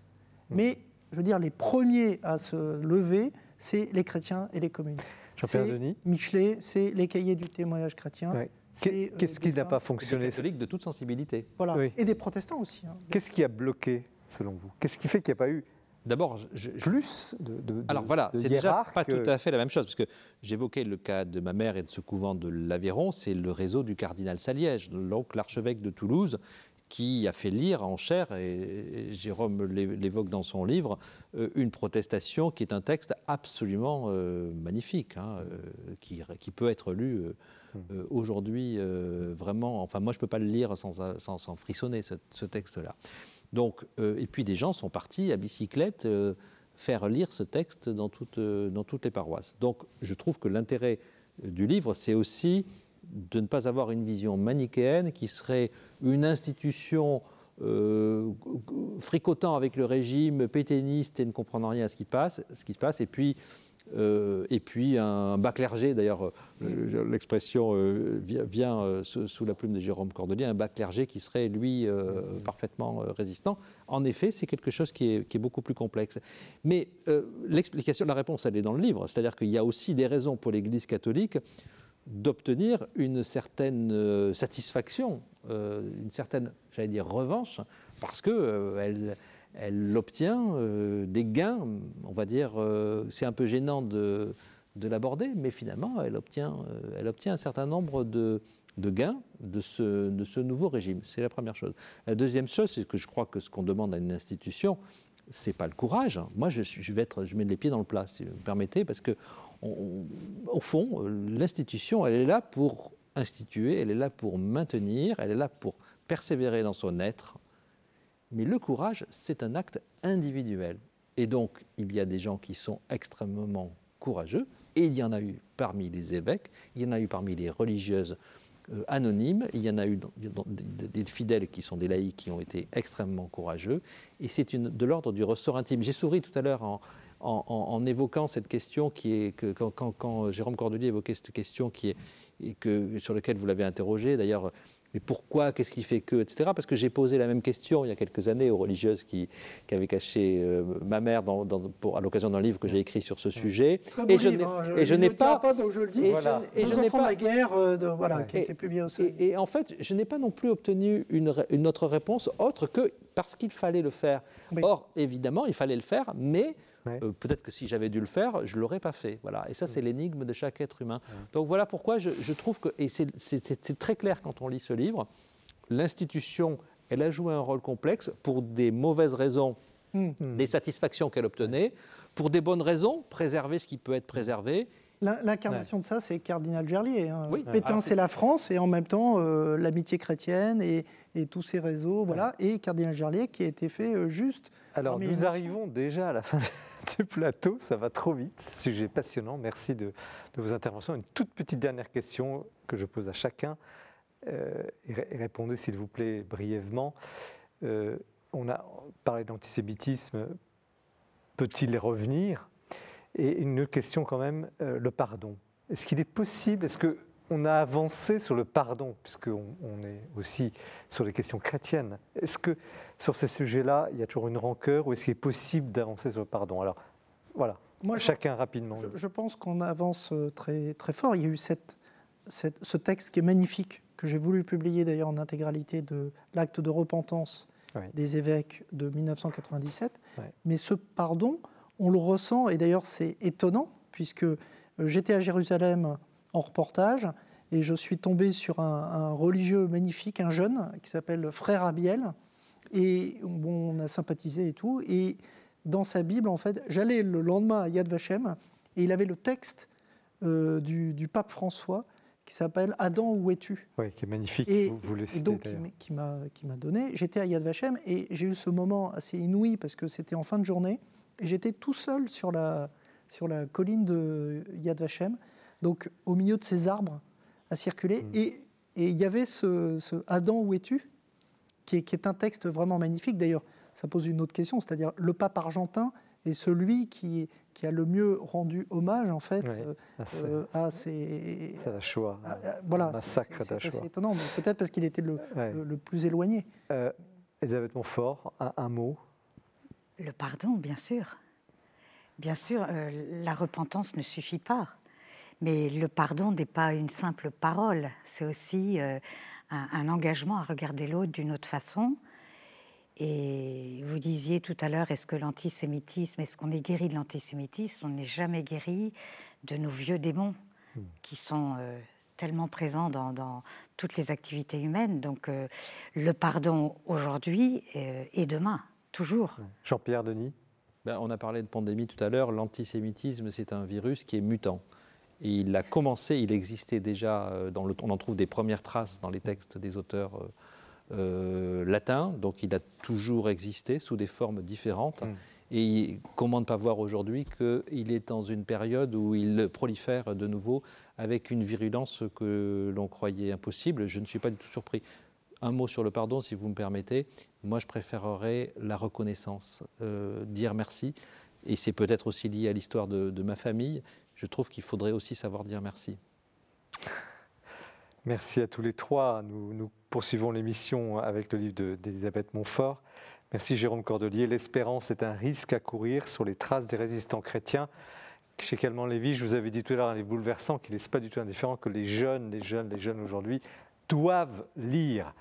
Hmm. Mais, je veux dire, les premiers à se lever, c'est les chrétiens et les communistes. Jean-Pierre Denis Michelet, c'est les cahiers du témoignage chrétien. Qu'est-ce qui n'a pas fonctionné Des catholiques de toute sensibilité. Voilà. Et des protestants aussi. Hein. Qu'est-ce qui a bloqué, selon vous? Qu'est-ce qui fait qu'il n'y a pas eu D'abord, je, plus de, Alors voilà, c'est déjà pas tout à fait la même chose, parce que j'évoquais le cas de ma mère et de ce couvent de l'Aveyron, c'est le réseau du cardinal Saliège, donc l'archevêque de Toulouse, qui a fait lire en chair, et Jérôme l'évoque dans son livre, euh, une protestation qui est un texte absolument euh, magnifique, hein, euh, qui, peut être lu aujourd'hui vraiment. Enfin, moi, je ne peux pas le lire sans, frissonner, ce texte-là. Donc, et puis des gens sont partis à bicyclette faire lire ce texte dans toutes les paroisses. Donc je trouve que l'intérêt du livre, c'est aussi de ne pas avoir une vision manichéenne qui serait une institution fricotant avec le régime, pétainiste et ne comprenant rien à ce qui, qui se passe, et puis euh, et puis un bas clergé, d'ailleurs euh, l'expression euh, vient, sous, la plume de Jérôme Cordelier, un bas clergé qui serait lui parfaitement résistant. En effet, c'est quelque chose qui est, beaucoup plus complexe. Mais l'explication, la réponse, elle est dans le livre, c'est-à-dire qu'il y a aussi des raisons pour l'Église catholique d'obtenir une certaine satisfaction, une certaine, j'allais dire, revanche, parce qu'elle elle obtient euh, des gains, on va dire, euh, c'est un peu gênant de, l'aborder, mais finalement, elle obtient, euh, elle obtient un certain nombre de, gains de ce, de ce, nouveau régime. C'est la première chose. La deuxième chose, c'est que je crois que ce qu'on demande à une institution, c'est pas le courage. Moi, je, je, vais être, je mets les pieds dans le plat, si vous me permettez, parce que, au fond, l'institution, elle est là pour instituer, elle est là pour maintenir, elle est là pour persévérer dans son être, mais le courage, c'est un acte individuel. Et donc, il y a des gens qui sont extrêmement courageux, et il y en a eu parmi les évêques, il y en a eu parmi les religieuses euh, anonymes, il y en a eu des fidèles qui sont des laïcs qui ont été extrêmement courageux, et c'est de l'ordre du ressort intime. J'ai souri tout à l'heure en, évoquant cette question qui est que quand, quand, Jérôme Cordelier évoquait cette question qui est et que, sur laquelle vous l'avez interrogé. D'ailleurs, mais pourquoi, qu'est-ce qui fait que, etc. Parce que j'ai posé la même question il y a quelques années aux religieuses qui, qui avaient caché euh, ma mère dans, pour, à l'occasion d'un livre que j'ai écrit sur ce sujet. Très beau et, livre, je, et je, n'ai pas, pas, donc je le dis. Et voilà. je, n'ai pas la guerre, euh, de, voilà, qui a été publié au et, et, en fait, je n'ai pas non plus obtenu une, une autre réponse autre que parce qu'il fallait le faire. Or, évidemment, il fallait le faire, mais euh, peut-être que si j'avais dû le faire, je ne l'aurais pas fait. Voilà. Et ça, c'est mm. l'énigme de chaque être humain. Donc voilà pourquoi je, trouve que, et c'est très clair quand on lit ce livre, l'institution, elle a joué un rôle complexe pour des mauvaises raisons, Hmm. des satisfactions qu'elle obtenait, pour des bonnes raisons, préserver ce qui peut être préservé. L'in- L'incarnation de ça, c'est Cardinal Gerlier. hein. Oui. Pétain, c'est la France, et en même temps, euh, l'amitié chrétienne et, et tous ces réseaux. Voilà. Et Cardinal Gerlier qui a été fait euh, juste. Alors, nous arrivons déjà à la fin du plateau. Ça va trop vite. Sujet passionnant. Merci de, de vos interventions. Une toute petite dernière question que je pose à chacun. Euh, et, ré- et répondez, s'il vous plaît, brièvement. On a parlé d'antisémitisme. Peut-il revenir? Et une question quand même, euh, le pardon. Est-ce qu'il est possible Est-ce que on a avancé sur le pardon, puisqu'on on est aussi sur les questions chrétiennes. Est-ce que sur ces sujets-là, il y a toujours une rancœur ou est-ce qu'il est possible d'avancer sur le pardon? Alors, voilà, Moi, je- chacun rapidement. Je, je pense qu'on avance euh, très, très fort. Il y a eu cette, cette- ce texte qui est magnifique, que j'ai voulu publier d'ailleurs en intégralité de l'acte de repentance Oui. des évêques de 1997. Ouais. Mais ce pardon, on le ressent, et d'ailleurs c'est étonnant, puisque euh, j'étais à Jérusalem en reportage, et je suis tombé sur un, un religieux magnifique, un jeune, qui s'appelle Frère Abiel, et bon, on a sympathisé et tout, et dans sa Bible, en fait, j'allais le lendemain à Yad Vashem, et il avait le texte euh, du, du pape François qui s'appelle Adam, où es-tu? Oui, qui est magnifique, Et- vous, vous le Et citez donc, qui m'a qui m'a donné. J'étais à Yad Vashem et j'ai eu ce moment assez inouï parce que c'était en fin de journée et j'étais tout seul sur la, sur la colline de Yad Vashem, donc au milieu de ces arbres à circuler. Mm. Et et il y avait ce, ce Adam, où es-tu? qui est, qui est un texte vraiment magnifique. D'ailleurs, ça pose une autre question, c'est-à-dire le pape argentin est celui qui, qui a le mieux rendu hommage en fait Oui, euh, Ah, euh, à ces c'est la Shoah. ah, ah, voilà, massacre c'est- c'est- c'est étonnant, peut-être parce qu'il était le, Ouais. le- le plus éloigné. Euh, Elisabeth Montfort, un, un mot? Le pardon, bien sûr. Bien sûr, euh, la repentance ne suffit pas. Mais le pardon n'est pas une simple parole, c'est aussi euh, un, un engagement à regarder l'autre d'une autre façon. Et vous disiez tout à l'heure, est-ce que l'antisémitisme, est-ce qu'on est guéri de l'antisémitisme? On n'est jamais guéri de nos vieux démons qui sont euh, tellement présents dans, dans toutes les activités humaines. Donc le pardon aujourd'hui et demain, toujours. Jean-Pierre Denis. Ben, on a parlé de pandémie tout à l'heure. L'antisémitisme, c'est un virus qui est mutant. Et il a commencé, il existait déjà, euh, dans le, on en trouve des premières traces dans les textes des auteurs euh, euh, latins, donc il a toujours existé sous des formes différentes. Mm. Et comment ne pas voir aujourd'hui qu'il est dans une période où il prolifère de nouveau avec une virulence que l'on croyait impossible. Je ne suis pas du tout surpris. Un mot sur le pardon, si vous me permettez. Moi, je préférerais la reconnaissance, euh, dire merci. Et c'est peut-être aussi lié à l'histoire de, ma famille. Je trouve qu'il faudrait aussi savoir dire merci. Merci à tous les trois. Nous, poursuivons l'émission avec le livre de- d'Elisabeth Montfort. Merci Jérôme Cordelier. L'espérance est un risque à courir sur les traces des résistants chrétiens. Chez Calment Lévy, je vous avais dit tout à l'heure, un livre bouleversant qui ne laisse pas du tout indifférent que les jeunes, les jeunes, les jeunes aujourd'hui doivent lire.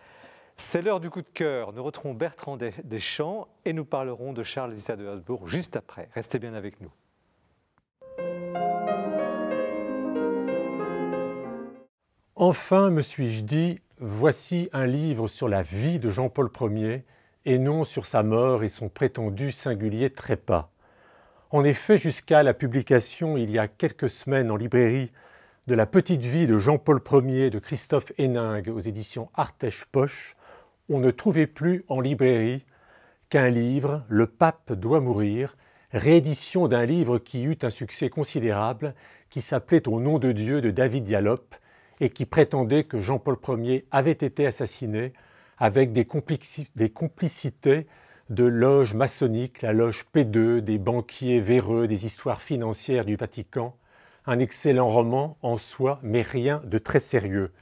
C'est l'heure du coup de cœur. Nous retrouvons Bertrand Des- Deschamps et nous parlerons de Charles Isaac de Habsbourg juste après. Restez bien avec nous. Enfin, me suis-je dit, voici un livre sur la vie de Jean-Paul Ier et non sur sa mort et son prétendu singulier trépas. En effet, jusqu'à la publication il y a quelques semaines en librairie de la petite vie de Jean-Paul Ier de Christophe Héningue aux éditions Artege Poche, on ne trouvait plus en librairie qu'un livre, Le pape doit mourir, réédition d'un livre qui eut un succès considérable, qui s'appelait Au nom de Dieu de David Dialop et qui prétendait que Jean-Paul Ier avait été assassiné avec des, des complicités de loges maçonniques, la loge P2, des banquiers véreux, des histoires financières du Vatican, un excellent roman en soi, mais rien de très sérieux.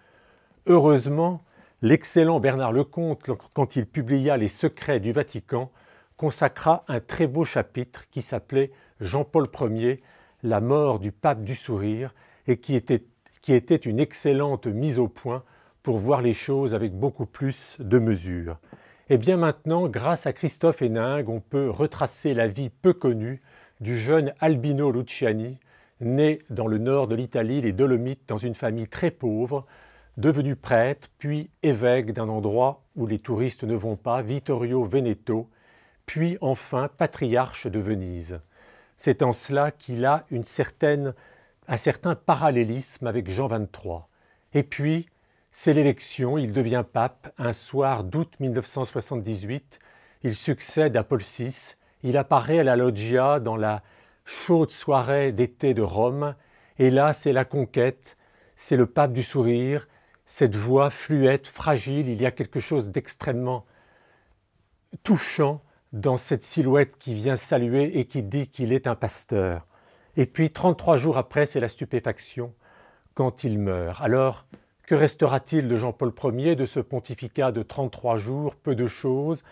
Heureusement, l'excellent Bernard Lecomte, quand il publia Les secrets du Vatican, consacra un très beau chapitre qui s'appelait Jean-Paul Ier, la mort du pape du sourire, et qui était, une excellente mise au point pour voir les choses avec beaucoup plus de mesure. Et bien maintenant, grâce à Christophe Héningue, on peut retracer la vie peu connue du jeune Albino Luciani, né dans le nord de l'Italie, les Dolomites, dans une famille très pauvre, devenu prêtre, puis évêque d'un endroit où les touristes ne vont pas, Vittorio Veneto, puis enfin patriarche de Venise. C'est en cela qu'il a un certain parallélisme avec Jean XXIII. Et puis, c'est l'élection, il devient pape un soir d'août 1978, il succède à Paul VI, il apparaît à la loggia dans la chaude soirée d'été de Rome, et là c'est la conquête, c'est le pape du sourire, cette voix fluette, fragile, il y a quelque chose d'extrêmement touchant dans cette silhouette qui vient saluer et qui dit qu'il est un pasteur. Et puis 33 jours après, c'est la stupéfaction quand il meurt. Alors, que restera-t-il de Jean-Paul Ier, de ce pontificat de 33 jours Peu de choses.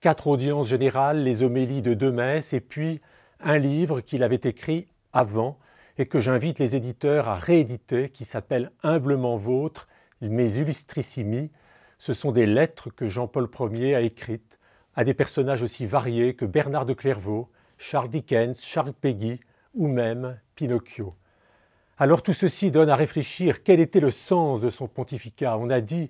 Quatre audiences générales, les homélies de deux messes, et puis un livre qu'il avait écrit avant et que j'invite les éditeurs à rééditer, qui s'appelle Humblement Vôtre, mes illustrissimi. Ce sont des lettres que Jean-Paul Ier a écrites à des personnages aussi variés que Bernard de Clairvaux, Charles Dickens, Charles Peggy ou même Pinocchio. Alors tout ceci donne à réfléchir quel était le sens de son pontificat. On a dit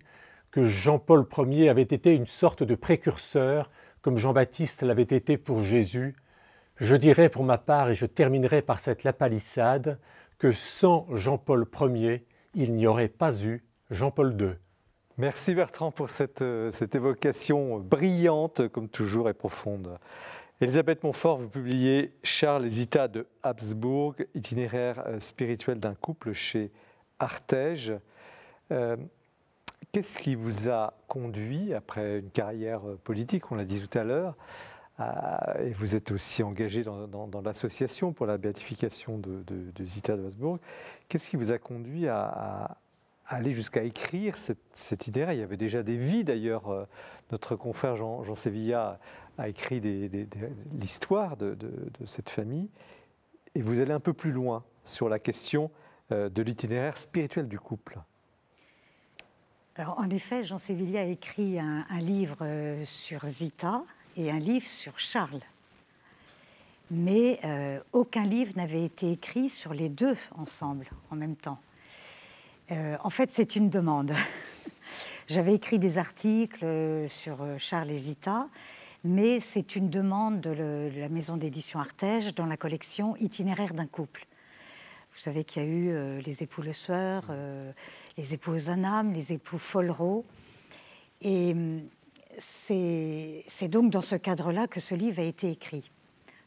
que Jean-Paul Ier avait été une sorte de précurseur, comme Jean-Baptiste l'avait été pour Jésus. Je dirais pour ma part, et je terminerai par cette lapalissade, que sans Jean-Paul Ier, il n'y aurait pas eu Jean-Paul II. Merci Bertrand pour cette, euh, cette, évocation brillante, comme toujours, et profonde. Elisabeth Montfort, vous publiez Charles et Zita de Habsbourg, itinéraire euh, spirituel d'un couple chez Artege. Euh, qu'est-ce qui vous a conduit, après une carrière politique, on l'a dit tout à l'heure, et vous êtes aussi engagé dans, l'association pour la béatification de, Zita de Habsbourg, qu'est-ce qui vous a conduit à, aller jusqu'à écrire cette, idée Il y avait déjà des vies d'ailleurs. Euh, notre confrère Jean, Jean Sevilla a écrit l'histoire de, cette famille. Et vous allez un peu plus loin sur la question euh, de l'itinéraire spirituel du couple. Alors, en effet, Jean Sevilla a écrit un, livre euh, sur Zita et un livre sur Charles. Mais aucun livre n'avait été écrit sur les deux ensemble, en même temps. Euh, en fait, c'est une demande. J'avais écrit des articles euh, sur euh, Charles et Zita, mais c'est une demande de, la maison d'édition Artege dans la collection Itinéraire d'un couple. Vous savez qu'il y a eu les époux Le Sueur, les époux Zanam, les époux Follereau. Et hum, c'est donc dans ce cadre-là que ce livre a été écrit.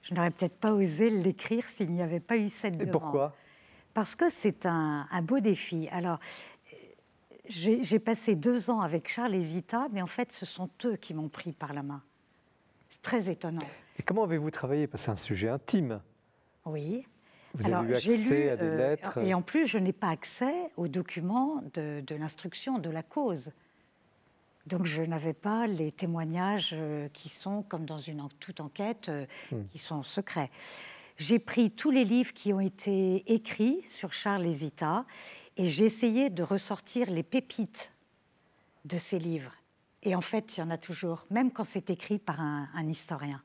Je n'aurais peut-être pas osé l'écrire s'il n'y avait pas eu cette demande. Et pourquoi? Parce que c'est un, beau défi. Alors, j'ai passé deux ans avec Charles et Zita, mais en fait, ce sont eux qui m'ont pris par la main. C'est très étonnant. Et comment avez-vous travaillé? Parce que c'est un sujet intime. Oui. Vous avez eu accès à des euh, lettres Et en plus, je n'ai pas accès aux documents de, l'instruction, de la cause. Donc je n'avais pas les témoignages euh, qui sont, comme dans une toute enquête, euh, hmm. qui sont secrets. J'ai pris tous les livres qui ont été écrits sur Charles Zita et j'ai essayé de ressortir les pépites de ces livres. Et en fait, il y en a toujours, même quand c'est écrit par un, historien.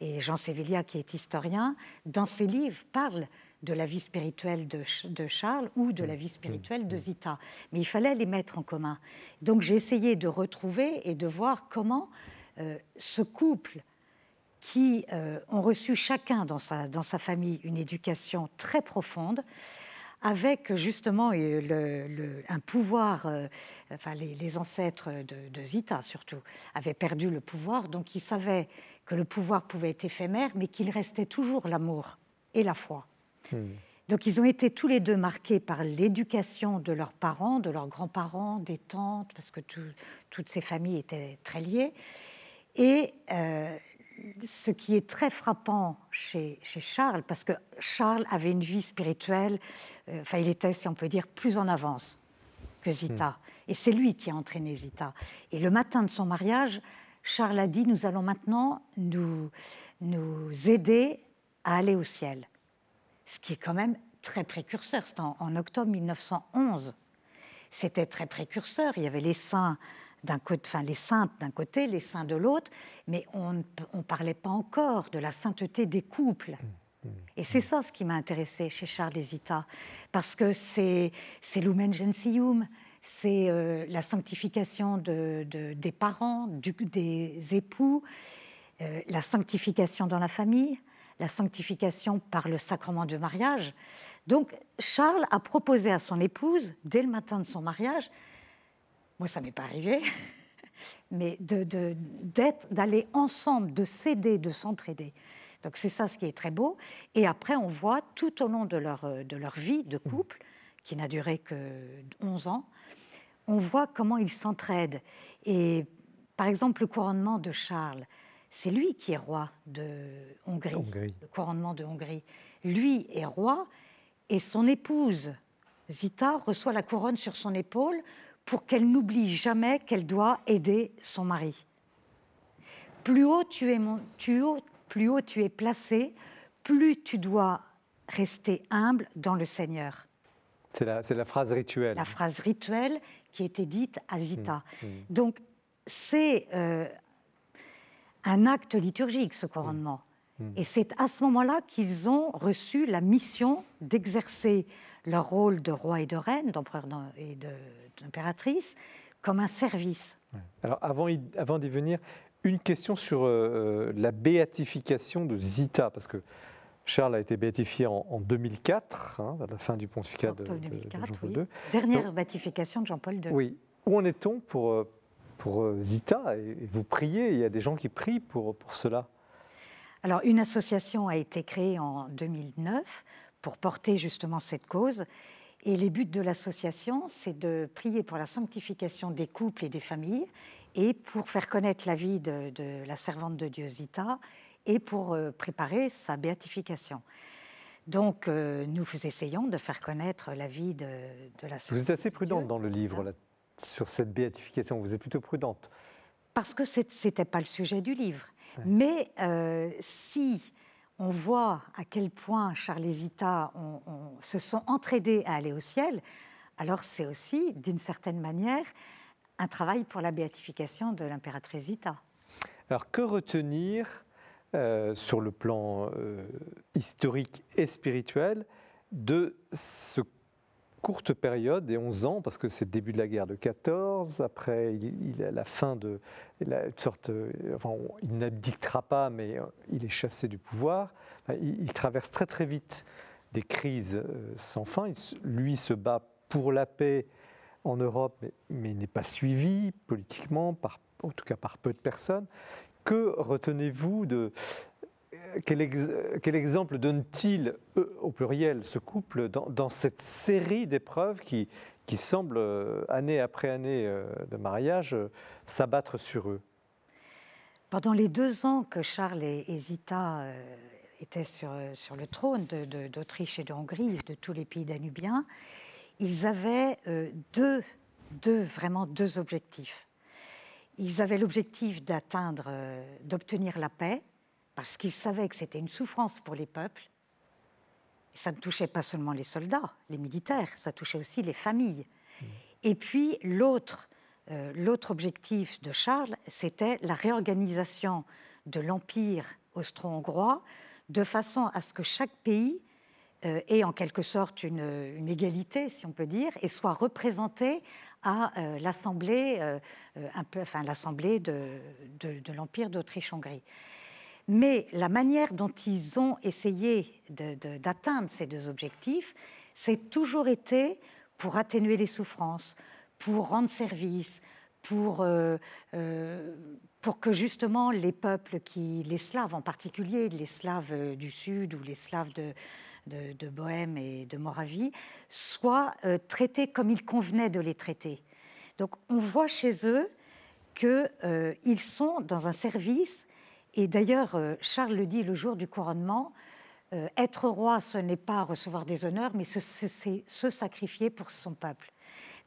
Et Jean Sévillia, qui est historien, dans ses livres, parle de la vie spirituelle de, Charles ou de la vie spirituelle de Zita. Mais il fallait les mettre en commun. Donc j'ai essayé de retrouver et de voir comment euh, ce couple qui euh, ont reçu chacun dans sa, dans sa famille une éducation très profonde, avec justement le, un pouvoir, euh, enfin les, ancêtres de, Zita surtout, avaient perdu le pouvoir, donc ils savaient que le pouvoir pouvait être éphémère, mais qu'il restait toujours l'amour et la foi. Hmm. Donc ils ont été tous les deux marqués par l'éducation de leurs parents, de leurs grands-parents, des tantes, parce que toutes ces familles étaient très liées. Et euh, ce qui est très frappant chez, Charles, parce que Charles avait une vie spirituelle, euh, enfin il était, si on peut dire, plus en avance que Zita. Hmm. Et c'est lui qui a entraîné Zita. Et le matin de son mariage, Charles a dit, nous allons maintenant nous, nous aider à aller au ciel. Ce qui est quand même très précurseur. C'était en, en octobre 1911. C'était très précurseur. Il y avait les saints enfin les saintes d'un côté, les saints de l'autre, mais on ne parlait pas encore de la sainteté des couples. Mmh, mmh, et c'est ça ce qui m'a intéressé chez Charles Zita, parce que c'est Lumen Gentium, c'est euh, la sanctification de, des parents, des époux, euh, la sanctification dans la famille, la sanctification par le sacrement de mariage. Donc Charles a proposé à son épouse, dès le matin de son mariage, moi ça m'est pas arrivé, mais d'aller ensemble, de s'aider, de s'entraider. Donc c'est ça ce qui est très beau. Et après, on voit tout au long de leur, de leur vie de couple, qui n'a duré que 11 ans, on voit comment ils s'entraident. Et par exemple, le couronnement de Charles, c'est lui qui est roi de Hongrie, le couronnement de Hongrie. Lui est roi et son épouse, Zita, reçoit la couronne sur son épaule pour qu'elle n'oublie jamais qu'elle doit aider son mari. Plus haut tu es, plus haut tu es placé, plus tu dois rester humble dans le Seigneur. C'est la, la, phrase rituelle. La phrase rituelle qui était dite à Zita. Mmh, mmh. Donc, c'est euh, un acte liturgique, ce couronnement. Mmh, Et c'est à ce moment-là qu'ils ont reçu la mission d'exercer leur rôle de roi et de reine, d'empereur et d'impératrice, comme un service. Alors, avant, avant d'y venir, une question sur euh, euh, la béatification de Zita, parce que Charles a été béatifié en, 2004, hein, à la fin du pontificat de, Jean-Paul II. Dernière béatification de Jean-Paul II. Oui. Où en est-on pour, euh, pour Zita et Vous priez, il y a des gens qui prient pour, pour cela Alors, une association a été créée en 2009 pour porter justement cette cause. Et les buts de l'association, c'est de prier pour la sanctification des couples et des familles et pour faire connaître la vie de, de la servante de Dieu Zita et pour euh, préparer sa béatification. Donc, euh, nous essayons de faire connaître la vie de, la Vous êtes assez prudente dans le livre là, sur cette béatification, vous êtes plutôt prudente. Parce que ce n'était pas le sujet du livre. Mais euh, si on voit à quel point Charles et Zita se sont entraidés à aller au ciel, alors c'est aussi, d'une certaine manière, un travail pour la béatification de l'impératrice Zita. Alors que retenir euh, sur le plan euh, historique et spirituel de ce courte période des 11 ans, parce que c'est le début de la guerre de 14, après il, a la fin de... une sorte, euh, il n'abdictera pas, mais il est chassé du pouvoir. Il, traverse très très vite des crises sans fin. lui se bat pour la paix en Europe, mais, mais n'est pas suivi politiquement, par, en tout cas par peu de personnes. Que retenez-vous de. Quel, exemple donne-t-il, au pluriel, ce couple, dans, cette série d'épreuves qui, qui semblent, euh, année après année euh, de mariage, euh, s'abattre sur eux? Pendant les deux ans que Charles et Zita étaient sur, le trône d'Autriche et de Hongrie, de tous les pays danubiens, ils avaient deux, deux, vraiment deux objectifs. Ils avaient l'objectif d'atteindre, euh, d'obtenir la paix, parce qu'ils savaient que c'était une souffrance pour les peuples. ça ne touchait pas seulement les soldats, les militaires, ça touchait aussi les familles. Et puis l'autre, euh, objectif de Charles, c'était la réorganisation de l'empire austro-hongrois de façon à ce que chaque pays euh, ait en quelque sorte une, égalité, si on peut dire, et soit représenté à euh, l'Assemblée, de, l'Empire d'Autriche-Hongrie. Mais la manière dont ils ont essayé d'atteindre ces deux objectifs, c'est toujours été pour atténuer les souffrances, pour rendre service, pour, pour que justement les peuples qui, les Slaves en particulier, les Slaves du Sud ou les Slaves de, de, et de Moravie soient euh, traités comme il convenait de les traiter. Donc on voit chez eux qu'ils euh, sont dans un service, et d'ailleurs euh, Charles le dit le jour du couronnement, être roi, ce n'est pas recevoir des honneurs, mais c'est se sacrifier pour son peuple.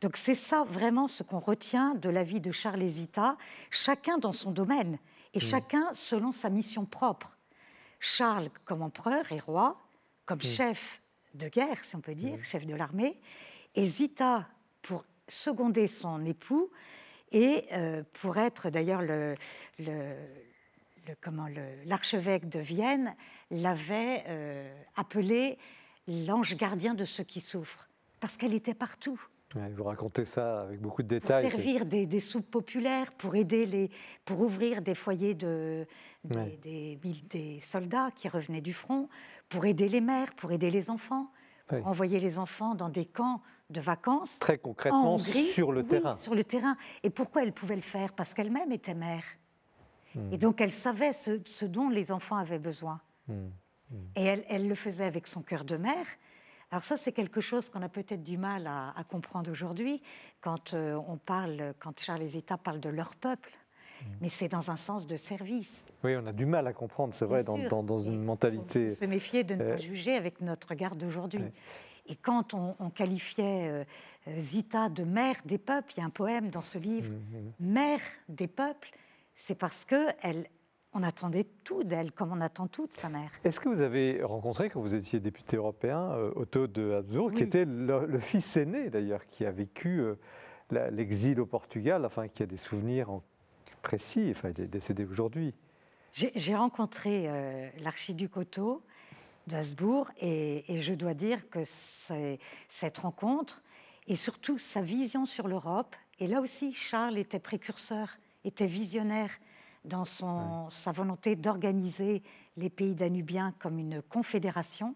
Donc c'est ça vraiment ce qu'on retient de la vie de Charles Zita, chacun dans son domaine et mmh. chacun selon sa mission propre. Charles comme empereur et roi, comme mm. chef de guerre, si on peut dire, mm. chef de l'armée, et Zita pour seconder son époux et euh, pour être d'ailleurs le, le, comment l'archevêque de Vienne l'avait euh, appelé l'ange gardien de ceux qui souffrent, parce qu'elle était partout. vous racontez ça avec beaucoup de détails. Pour servir des, soupes populaires, pour aider les, pour ouvrir des foyers de, des, des, soldats qui revenaient du front, pour aider les mères, pour aider les enfants, pour envoyer les enfants dans des camps de vacances. Très concrètement, sur le terrain. Sur le terrain. Et pourquoi elle pouvait le faire? Parce qu'elle-même était mère. Hmm. Et donc elle savait ce, dont les enfants avaient besoin. Hmm. Hmm. Et elle, elle, le faisait avec son cœur de mère. Alors ça, c'est quelque chose qu'on a peut-être du mal à, comprendre aujourd'hui quand euh, on parle, quand Charles Zita parle de leur peuple. Mais c'est dans un sens de service. Oui, on a du mal à comprendre, c'est vrai, dans, dans, une mentalité. Il faut se méfier de ne pas euh, juger avec notre regard d'aujourd'hui. Et quand on, qualifiait euh, Zita de mère des peuples, il y a un poème dans ce livre, mmh, mmh. Mère des peuples, c'est parce qu'elle on attendait tout d'elle, comme on attend tout de sa mère. Est-ce que vous avez rencontré, quand vous étiez député européen, euh, Otto de Habsbourg, qui était le, fils aîné d'ailleurs, qui a vécu euh, l'exil au Portugal, enfin qui a des souvenirs précis, enfin il est décédé aujourd'hui. J'ai rencontré euh, l'archiduc Otto de Habsbourg et, et, je dois dire que cette rencontre et surtout sa vision sur l'Europe, et là aussi Charles était précurseur, était visionnaire dans son, sa volonté d'organiser les pays danubiens comme une confédération,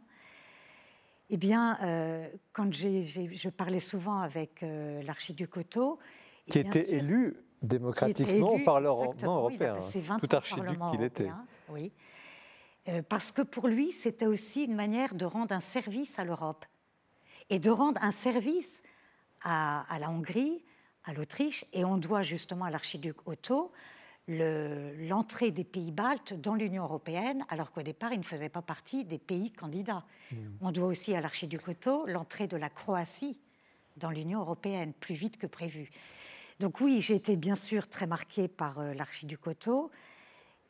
eh bien, euh, quand je parlais souvent avec euh, l'archiduc Otto... Qui était élu démocratiquement par le européen, tout archiduc qu'il était. Oui. Euh, parce que pour lui, c'était aussi une manière de rendre un service à l'Europe et de rendre un service à, à la Hongrie, à l'Autriche, et on doit justement à l'archiduc Otto l'entrée des pays baltes dans l'Union européenne, alors qu'au départ, ils ne faisaient pas partie des pays candidats. Hmm. On doit aussi à l'archiduc Otto l'entrée de la Croatie dans l'Union européenne, plus vite que prévu. Donc oui, j'ai été bien sûr très marquée par euh, l'archiduc Otto.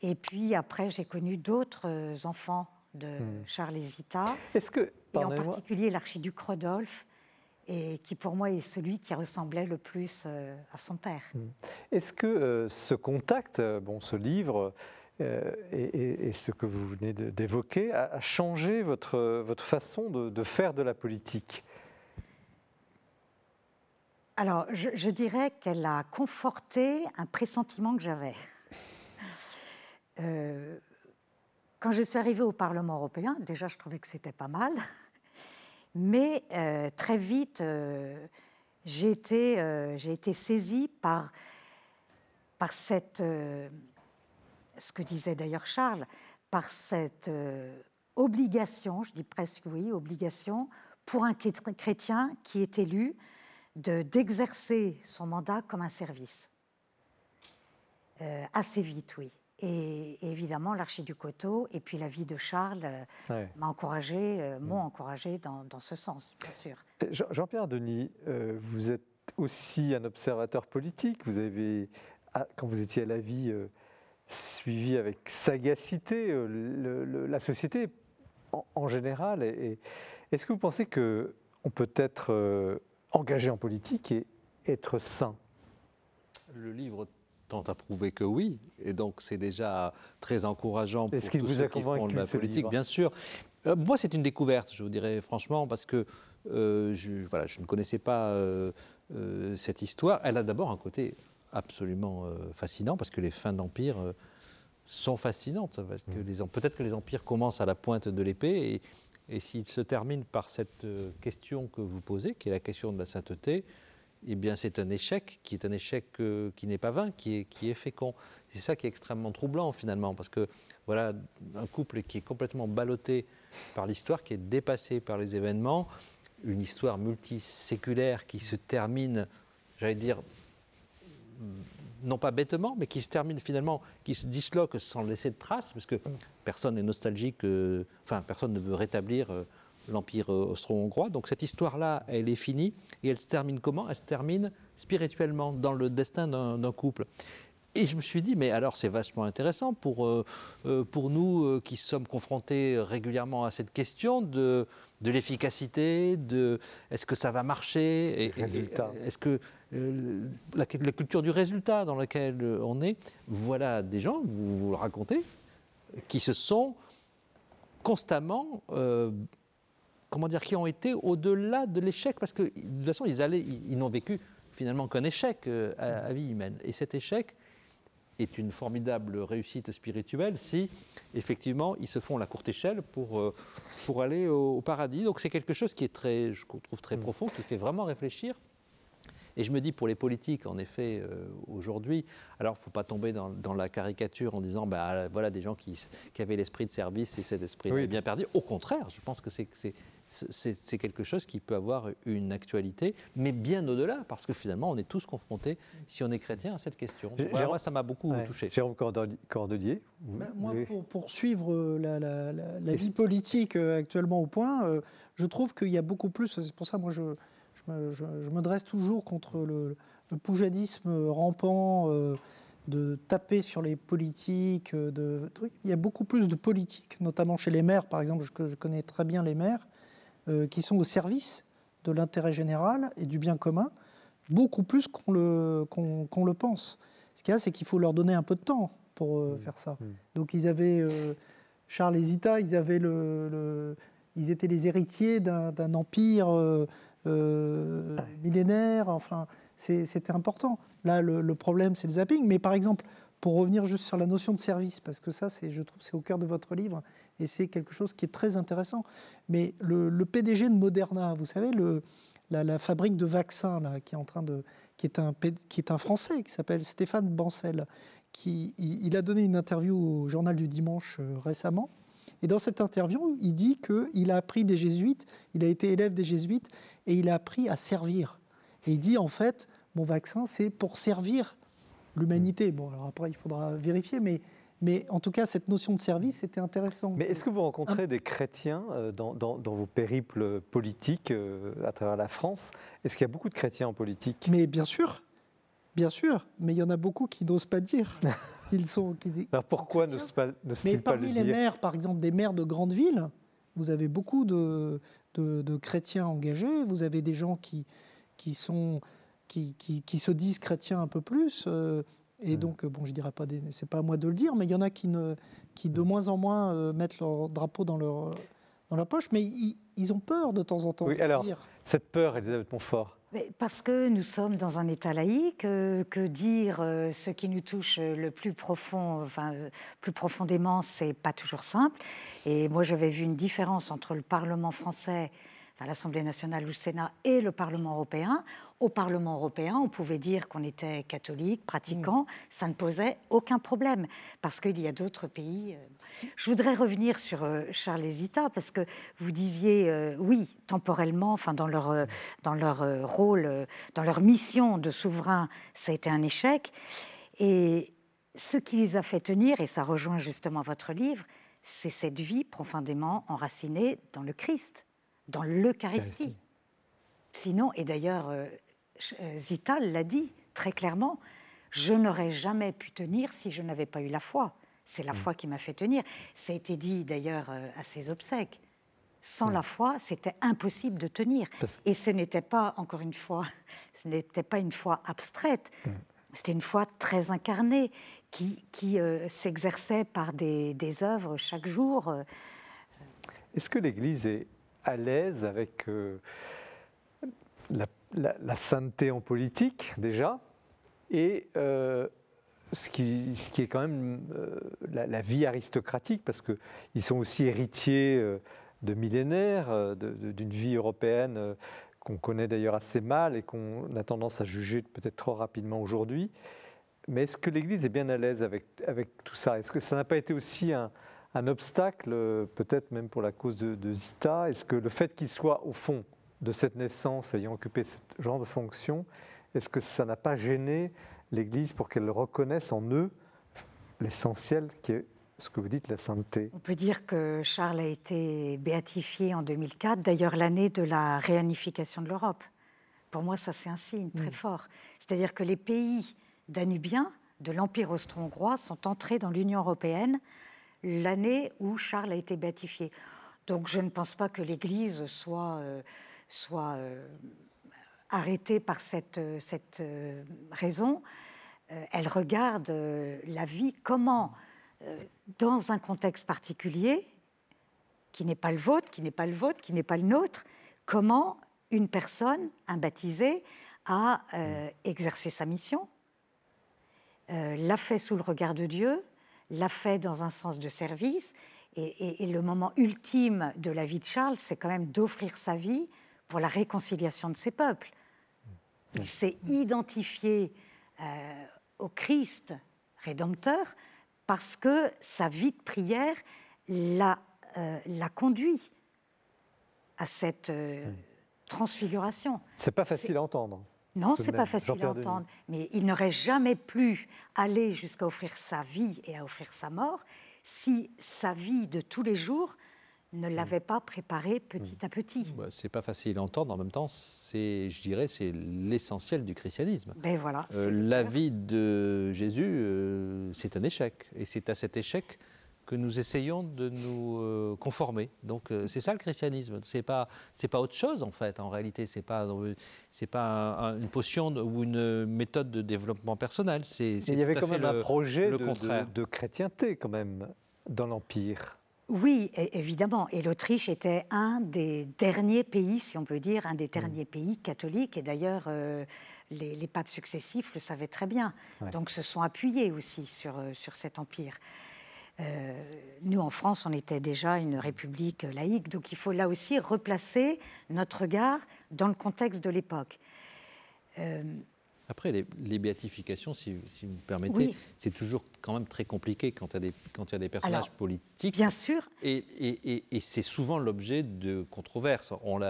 Et puis après, j'ai connu d'autres euh, enfants de hmm. Charles Zita. Que, et en particulier l'archiduc Rodolphe, et qui pour moi est celui qui ressemblait le plus euh, à son père. Hmm. Est-ce que euh, ce contact, euh, bon, ce livre et, ce que vous venez d'évoquer a, changé votre, votre façon de, faire de la politique? Alors, je, dirais qu'elle a conforté un pressentiment que j'avais. quand je suis arrivée au Parlement européen, déjà je trouvais que c'était pas mal. Mais euh, très vite, euh, j'ai été, euh, saisie par, ce que disait d'ailleurs Charles, par cette obligation, je dis presque oui, obligation, pour un chrétien qui est élu, d'exercer son mandat comme un service. assez vite, oui. Et, évidemment, l'archiduc Otto et puis la vie de Charles euh, m'a encouragé, euh, m'ont mm. encouragé dans, ce sens, bien sûr. Jean-Pierre Denis, euh, vous êtes aussi un observateur politique. Vous avez, ah, quand vous étiez à la vie, suivi avec sagacité la société en, général. Est-ce que vous pensez qu'on peut être engagé en politique et être sain? Le livre tend à prouver que oui, et donc c'est déjà très encourageant pour tous ceux qui font de la politique, bien sûr. Euh, moi, c'est une découverte, je vous dirais franchement, parce que euh, je, voilà, je ne connaissais pas euh, cette histoire. Elle a d'abord un côté absolument fascinant, parce que les fins d'empire sont fascinantes. Mm. Peut-être que les empires commencent à la pointe de l'épée, et, et s'ils se terminent par cette question que vous posez, qui est la question de la sainteté, eh bien, c'est un échec qui est un échec euh, qui n'est pas vain, qui est, qui est fécond. C'est ça qui est extrêmement troublant finalement, parce que voilà un couple qui est complètement ballotté par l'histoire, qui est dépassé par les événements, une histoire multiséculaire qui se termine, j'allais dire, non pas bêtement, mais qui se termine finalement, qui se disloque sans laisser de traces, parce que personne n'est nostalgique, euh, enfin personne ne veut rétablir. Euh, l'Empire austro-hongrois. Donc cette histoire-là, elle est finie. Et elle se termine comment? Elle se termine spirituellement dans le destin d'un couple. Et je me suis dit, mais alors c'est vachement intéressant pour, euh, euh, pour nous euh, qui sommes confrontés régulièrement à cette question de, de l'efficacité, de est-ce que ça va marcher? Est-ce que la, la, culture du résultat dans laquelle on est, voilà des gens, vous, vous le racontez, qui se sont constamment comment dire, qui ont été au-delà de l'échec, parce que de toute façon, ils, allaient, ils, n'ont vécu finalement qu'un échec euh, à, vie humaine. Et cet échec est une formidable réussite spirituelle si, effectivement, ils se font la courte échelle pour, euh, pour aller au, paradis. Donc c'est quelque chose qui est très, je trouve très mm. profond, qui fait vraiment réfléchir. Et je me dis pour les politiques, en effet, euh, aujourd'hui, alors il ne faut pas tomber dans, la caricature en disant, bah, voilà, des gens qui, qui avaient l'esprit de service et cet esprit est bien perdu. Au contraire, je pense que c'est c'est quelque chose qui peut avoir une actualité, mais bien au-delà, parce que finalement, on est tous confrontés, si on est chrétien, à cette question. moi, ça m'a beaucoup touché. Jérôme Cordelier ben, Moi, pour, suivre euh, la, vie politique euh, actuellement au point, euh, je trouve qu'il y a beaucoup plus, c'est pour ça, moi, je, je, me, dresse toujours contre le, poujadisme rampant. de taper sur les politiques, de. Il y a beaucoup plus de politique, notamment chez les maires, par exemple, je connais très bien les maires, euh, qui sont au service de l'intérêt général et du bien commun, beaucoup plus qu'on le, qu'on, le pense. Ce qu'il y a, c'est qu'il faut leur donner un peu de temps pour euh, mmh. faire ça. Mmh. Donc ils avaient, euh, Charles et Zita, ils, avaient le, ils étaient les héritiers d'un, empire millénaire, enfin, c'était important. Là, le, le problème, c'est le zapping. Mais par exemple, pour revenir juste sur la notion de service, parce que ça, je trouve, c'est au cœur de votre livre, et c'est quelque chose qui est très intéressant. Mais le, PDG de Moderna, vous savez, la, fabrique de vaccins qui est en train de, qui est un, qui est un Français, qui s'appelle Stéphane Bancel, qui il, a donné une interview au Journal du Dimanche euh, récemment. Et dans cette interview, il dit qu'il a appris des jésuites, il a été élève des jésuites, et il a appris à servir. Et il dit en fait, mon vaccin, c'est pour servir l'humanité. Bon, alors après, il faudra vérifier, mais, mais en tout cas, cette notion de service était intéressante. Mais est-ce que vous rencontrez des chrétiens euh, dans, dans, vos périples politiques euh, à travers la France? Est-ce qu'il y a beaucoup de chrétiens en politique? Mais bien sûr, bien sûr, mais il y en a beaucoup qui n'osent pas dire. Ils sont. Qui, alors pourquoi n'osent pas, Mais parmi les maires, par exemple, des maires de grandes villes, vous avez beaucoup de, de, de chrétiens engagés, vous avez des gens qui, qui sont qui, qui, se disent chrétiens un peu plus. Euh, et donc, bon, je dirais pas, c'est pas à moi de le dire, mais il y en a qui, ne, qui de moins en moins euh, mettent leur drapeau dans leur, dans leur poche, mais ils, ont peur de temps en temps. Oui, de alors, cette peur, Elisabeth Montfort parce que nous sommes dans un État laïque, euh, que dire ce qui nous touche le plus profond, enfin, plus profondément, c'est pas toujours simple. Et moi, j'avais vu une différence entre le Parlement français l'Assemblée nationale ou le Sénat et le Parlement européen. Au Parlement européen, on pouvait dire qu'on était catholique, pratiquant, ça ne posait aucun problème, parce qu'il y a d'autres pays. Euh. Je voudrais revenir sur euh, Charles et Zita, parce que vous disiez, euh, oui, temporellement, enfin, dans leur, dans leur rôle, dans leur mission de souverain, ça a été un échec. Et ce qui les a fait tenir, et ça rejoint justement votre livre, c'est cette vie profondément enracinée dans le Christ dans l'Eucharistie. Sinon, et d'ailleurs, euh, euh, Zita l'a dit très clairement, je n'aurais jamais pu tenir si je n'avais pas eu la foi. C'est la mm. foi qui m'a fait tenir. Ça a été dit d'ailleurs euh, à ses obsèques. Sans mm. la foi, c'était impossible de tenir. Et ce n'était pas, encore une fois, ce n'était pas une foi abstraite. Mm. C'était une foi très incarnée qui, qui s'exerçait par des, des, œuvres chaque jour. Est-ce que l'Église est, à l'aise avec euh, la, sainteté en politique, déjà, et euh, ce, qui, est quand même euh, la, vie aristocratique, parce qu'ils sont aussi héritiers de millénaires, d'une vie européenne qu'on connaît d'ailleurs assez mal et qu'on a tendance à juger peut-être trop rapidement aujourd'hui. Mais est-ce que l'Église est bien à l'aise avec, tout ça? Est-ce que ça n'a pas été aussi un, un obstacle, peut-être même pour la cause de, Zita? Est-ce que le fait qu'il soit au fond de cette naissance, ayant occupé ce genre de fonction, est-ce que ça n'a pas gêné l'Église pour qu'elle reconnaisse en eux l'essentiel qui est ce que vous dites, la sainteté? On peut dire que Charles a été béatifié en 2004, d'ailleurs l'année de la réunification de l'Europe. Pour moi, ça c'est un signe très mm. fort. C'est-à-dire que les pays danubiens de l'Empire austro-hongrois sont entrés dans l'Union européenne l'année où Charles a été béatifié. Donc je ne pense pas que l'Église soit, euh, soit euh, arrêtée par cette, cette euh, raison. elle regarde la vie, comment, dans un contexte particulier, qui n'est pas le vôtre, qui n'est pas le vôtre, qui n'est pas le nôtre. Comment une personne, un baptisé, a euh, exercé sa mission, euh, l'a fait sous le regard de Dieu, l'a fait dans un sens de service. Et, le moment ultime de la vie de Charles, c'est quand même d'offrir sa vie pour la réconciliation de ses peuples. Il s'est identifié euh, au Christ rédempteur parce que sa vie de prière l'a euh, conduit à cette euh, transfiguration. C'est pas facile à entendre. Non, c'est pas facile à entendre, mais il n'aurait jamais pu aller jusqu'à offrir sa vie et à offrir sa mort si sa vie de tous les jours ne l'avait pas préparé petit à petit. Bah, c'est pas facile à entendre. En même temps, c'est, je dirais, c'est l'essentiel du christianisme. Ben voilà. Euh, la vie de Jésus, euh, c'est un échec, et c'est à cet échec que nous essayons de nous euh, conformer. Donc euh, c'est ça le christianisme. C'est pas c'est pas autre chose en fait. En réalité, c'est pas c'est pas une potion ou une méthode de développement personnel. C'est il y avait quand même un projet de, de, de, chrétienté quand même dans l'empire. Oui, évidemment. Et l'Autriche était un des derniers pays, si on peut dire, un des derniers mm. pays catholiques. Et d'ailleurs, euh, les, papes successifs le savaient très bien. Donc se sont appuyés aussi sur, sur cet empire. Euh, nous, en France, on était déjà une république laïque, donc il faut là aussi replacer notre regard dans le contexte de l'époque. Euh, après, les, béatifications, si, vous me permettez, c'est toujours quand même très compliqué quand il y a des, quand il y a des personnages politiques. Bien sûr. Et, et, et, c'est souvent l'objet de controverses. On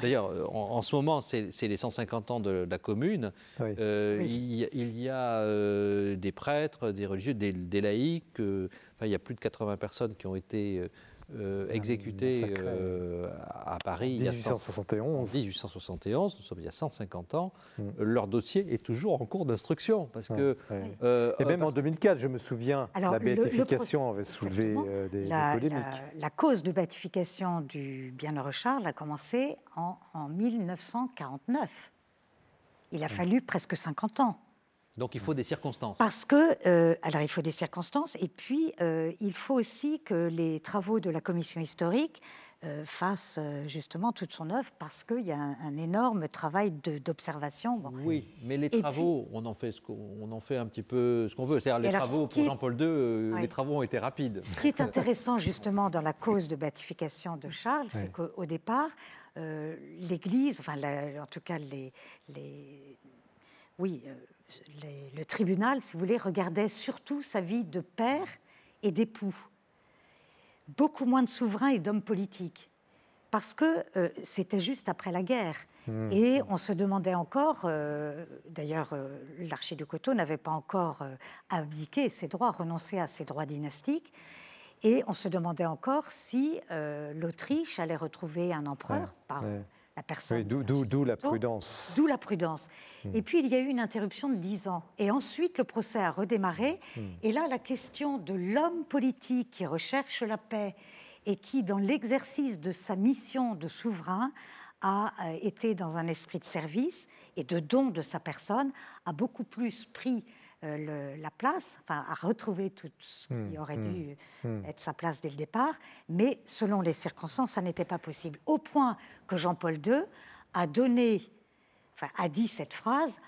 D'ailleurs, en, ce moment, c'est les 150 ans de, la Commune. Euh, il, y a euh, des prêtres, des religieux, des, des laïcs. Euh, enfin, il y a plus de 80 personnes qui ont été euh, exécuté euh, à Paris en 1871. 1871, nous sommes il y a 150 ans. Mm. Leur dossier est toujours en cours d'instruction. Parce que, euh, Et même en 2004, je me souviens, la béatification avait soulevé des, polémiques. La, cause de béatification du Bienheureux Charles a commencé en, en 1949. Il a mm. fallu presque 50 ans. Donc il faut des circonstances. Parce que, euh, alors il faut des circonstances, et puis euh, il faut aussi que les travaux de la commission historique euh, fassent justement toute son œuvre, parce qu'il y a un, énorme travail d'observation. Oui, mais les travaux, on, en fait ce on en fait un petit peu ce qu'on veut. C'est-à-dire les travaux pour Jean-Paul II, les travaux ont été rapides. Ce qui est intéressant justement dans la cause de béatification de Charles, c'est qu'au départ, l'Église, enfin en tout cas les, les oui le tribunal, si vous voulez, regardait surtout sa vie de père et d'époux. Beaucoup moins de souverains et d'hommes politiques. Parce que euh, c'était juste après la guerre. Mmh. Et on se demandait encore, euh, d'ailleurs, euh, Coteau n'avait pas encore abdiqué ses droits, renoncé à ses droits dynastiques. Et on se demandait encore si l'Autriche allait retrouver un empereur par personne. D'où la prudence. D'où la prudence. Hmm. Et puis il y a eu une interruption de dix ans. Et ensuite le procès a redémarré. Hmm. Et là, la question de l'homme politique qui recherche la paix et qui, dans l'exercice de sa mission de souverain, a euh, été dans un esprit de service et de don de sa personne, a beaucoup plus pris euh, la place, enfin, à retrouver tout ce qui hmm, aurait hmm, dû hmm. être sa place dès le départ, mais selon les circonstances, ça n'était pas possible. Au point que Jean-Paul II a donné, enfin, a dit cette phrase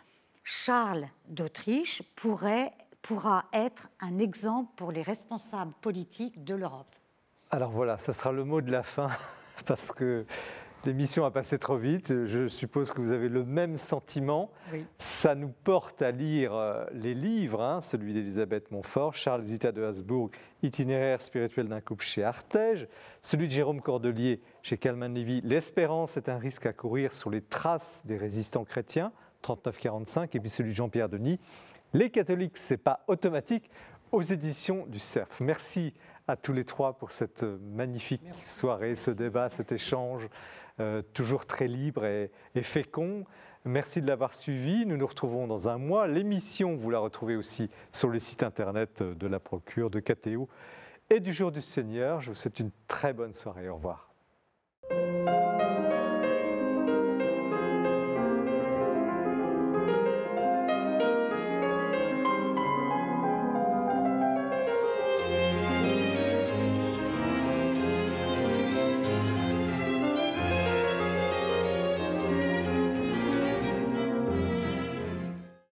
Charles d'Autriche pourrait, pourra être un exemple pour les responsables politiques de l'Europe. Alors voilà, ça sera le mot de la fin, parce que L'émission a passé trop vite. Je suppose que vous avez le même sentiment. Ça nous porte à lire euh, les livres, hein, celui d'Elisabeth Montfort, Charles Zita de Habsbourg, Itinéraire spirituel d'un couple chez Artege, celui de Jérôme Cordelier chez Calman Levy, L'espérance est un risque à courir sur les traces des résistants chrétiens, 39-45, et puis celui de Jean-Pierre Denis, Les catholiques, c'est pas automatique, aux éditions du CERF. Merci à tous les trois pour cette magnifique soirée, ce débat, cet échange. Euh, toujours très libre et, fécond. Merci de l'avoir suivi. Nous nous retrouvons dans un mois. L'émission, vous la retrouvez aussi sur le site internet de la Procure, de KTO et du Jour du Seigneur. Je vous souhaite une très bonne soirée. Au revoir.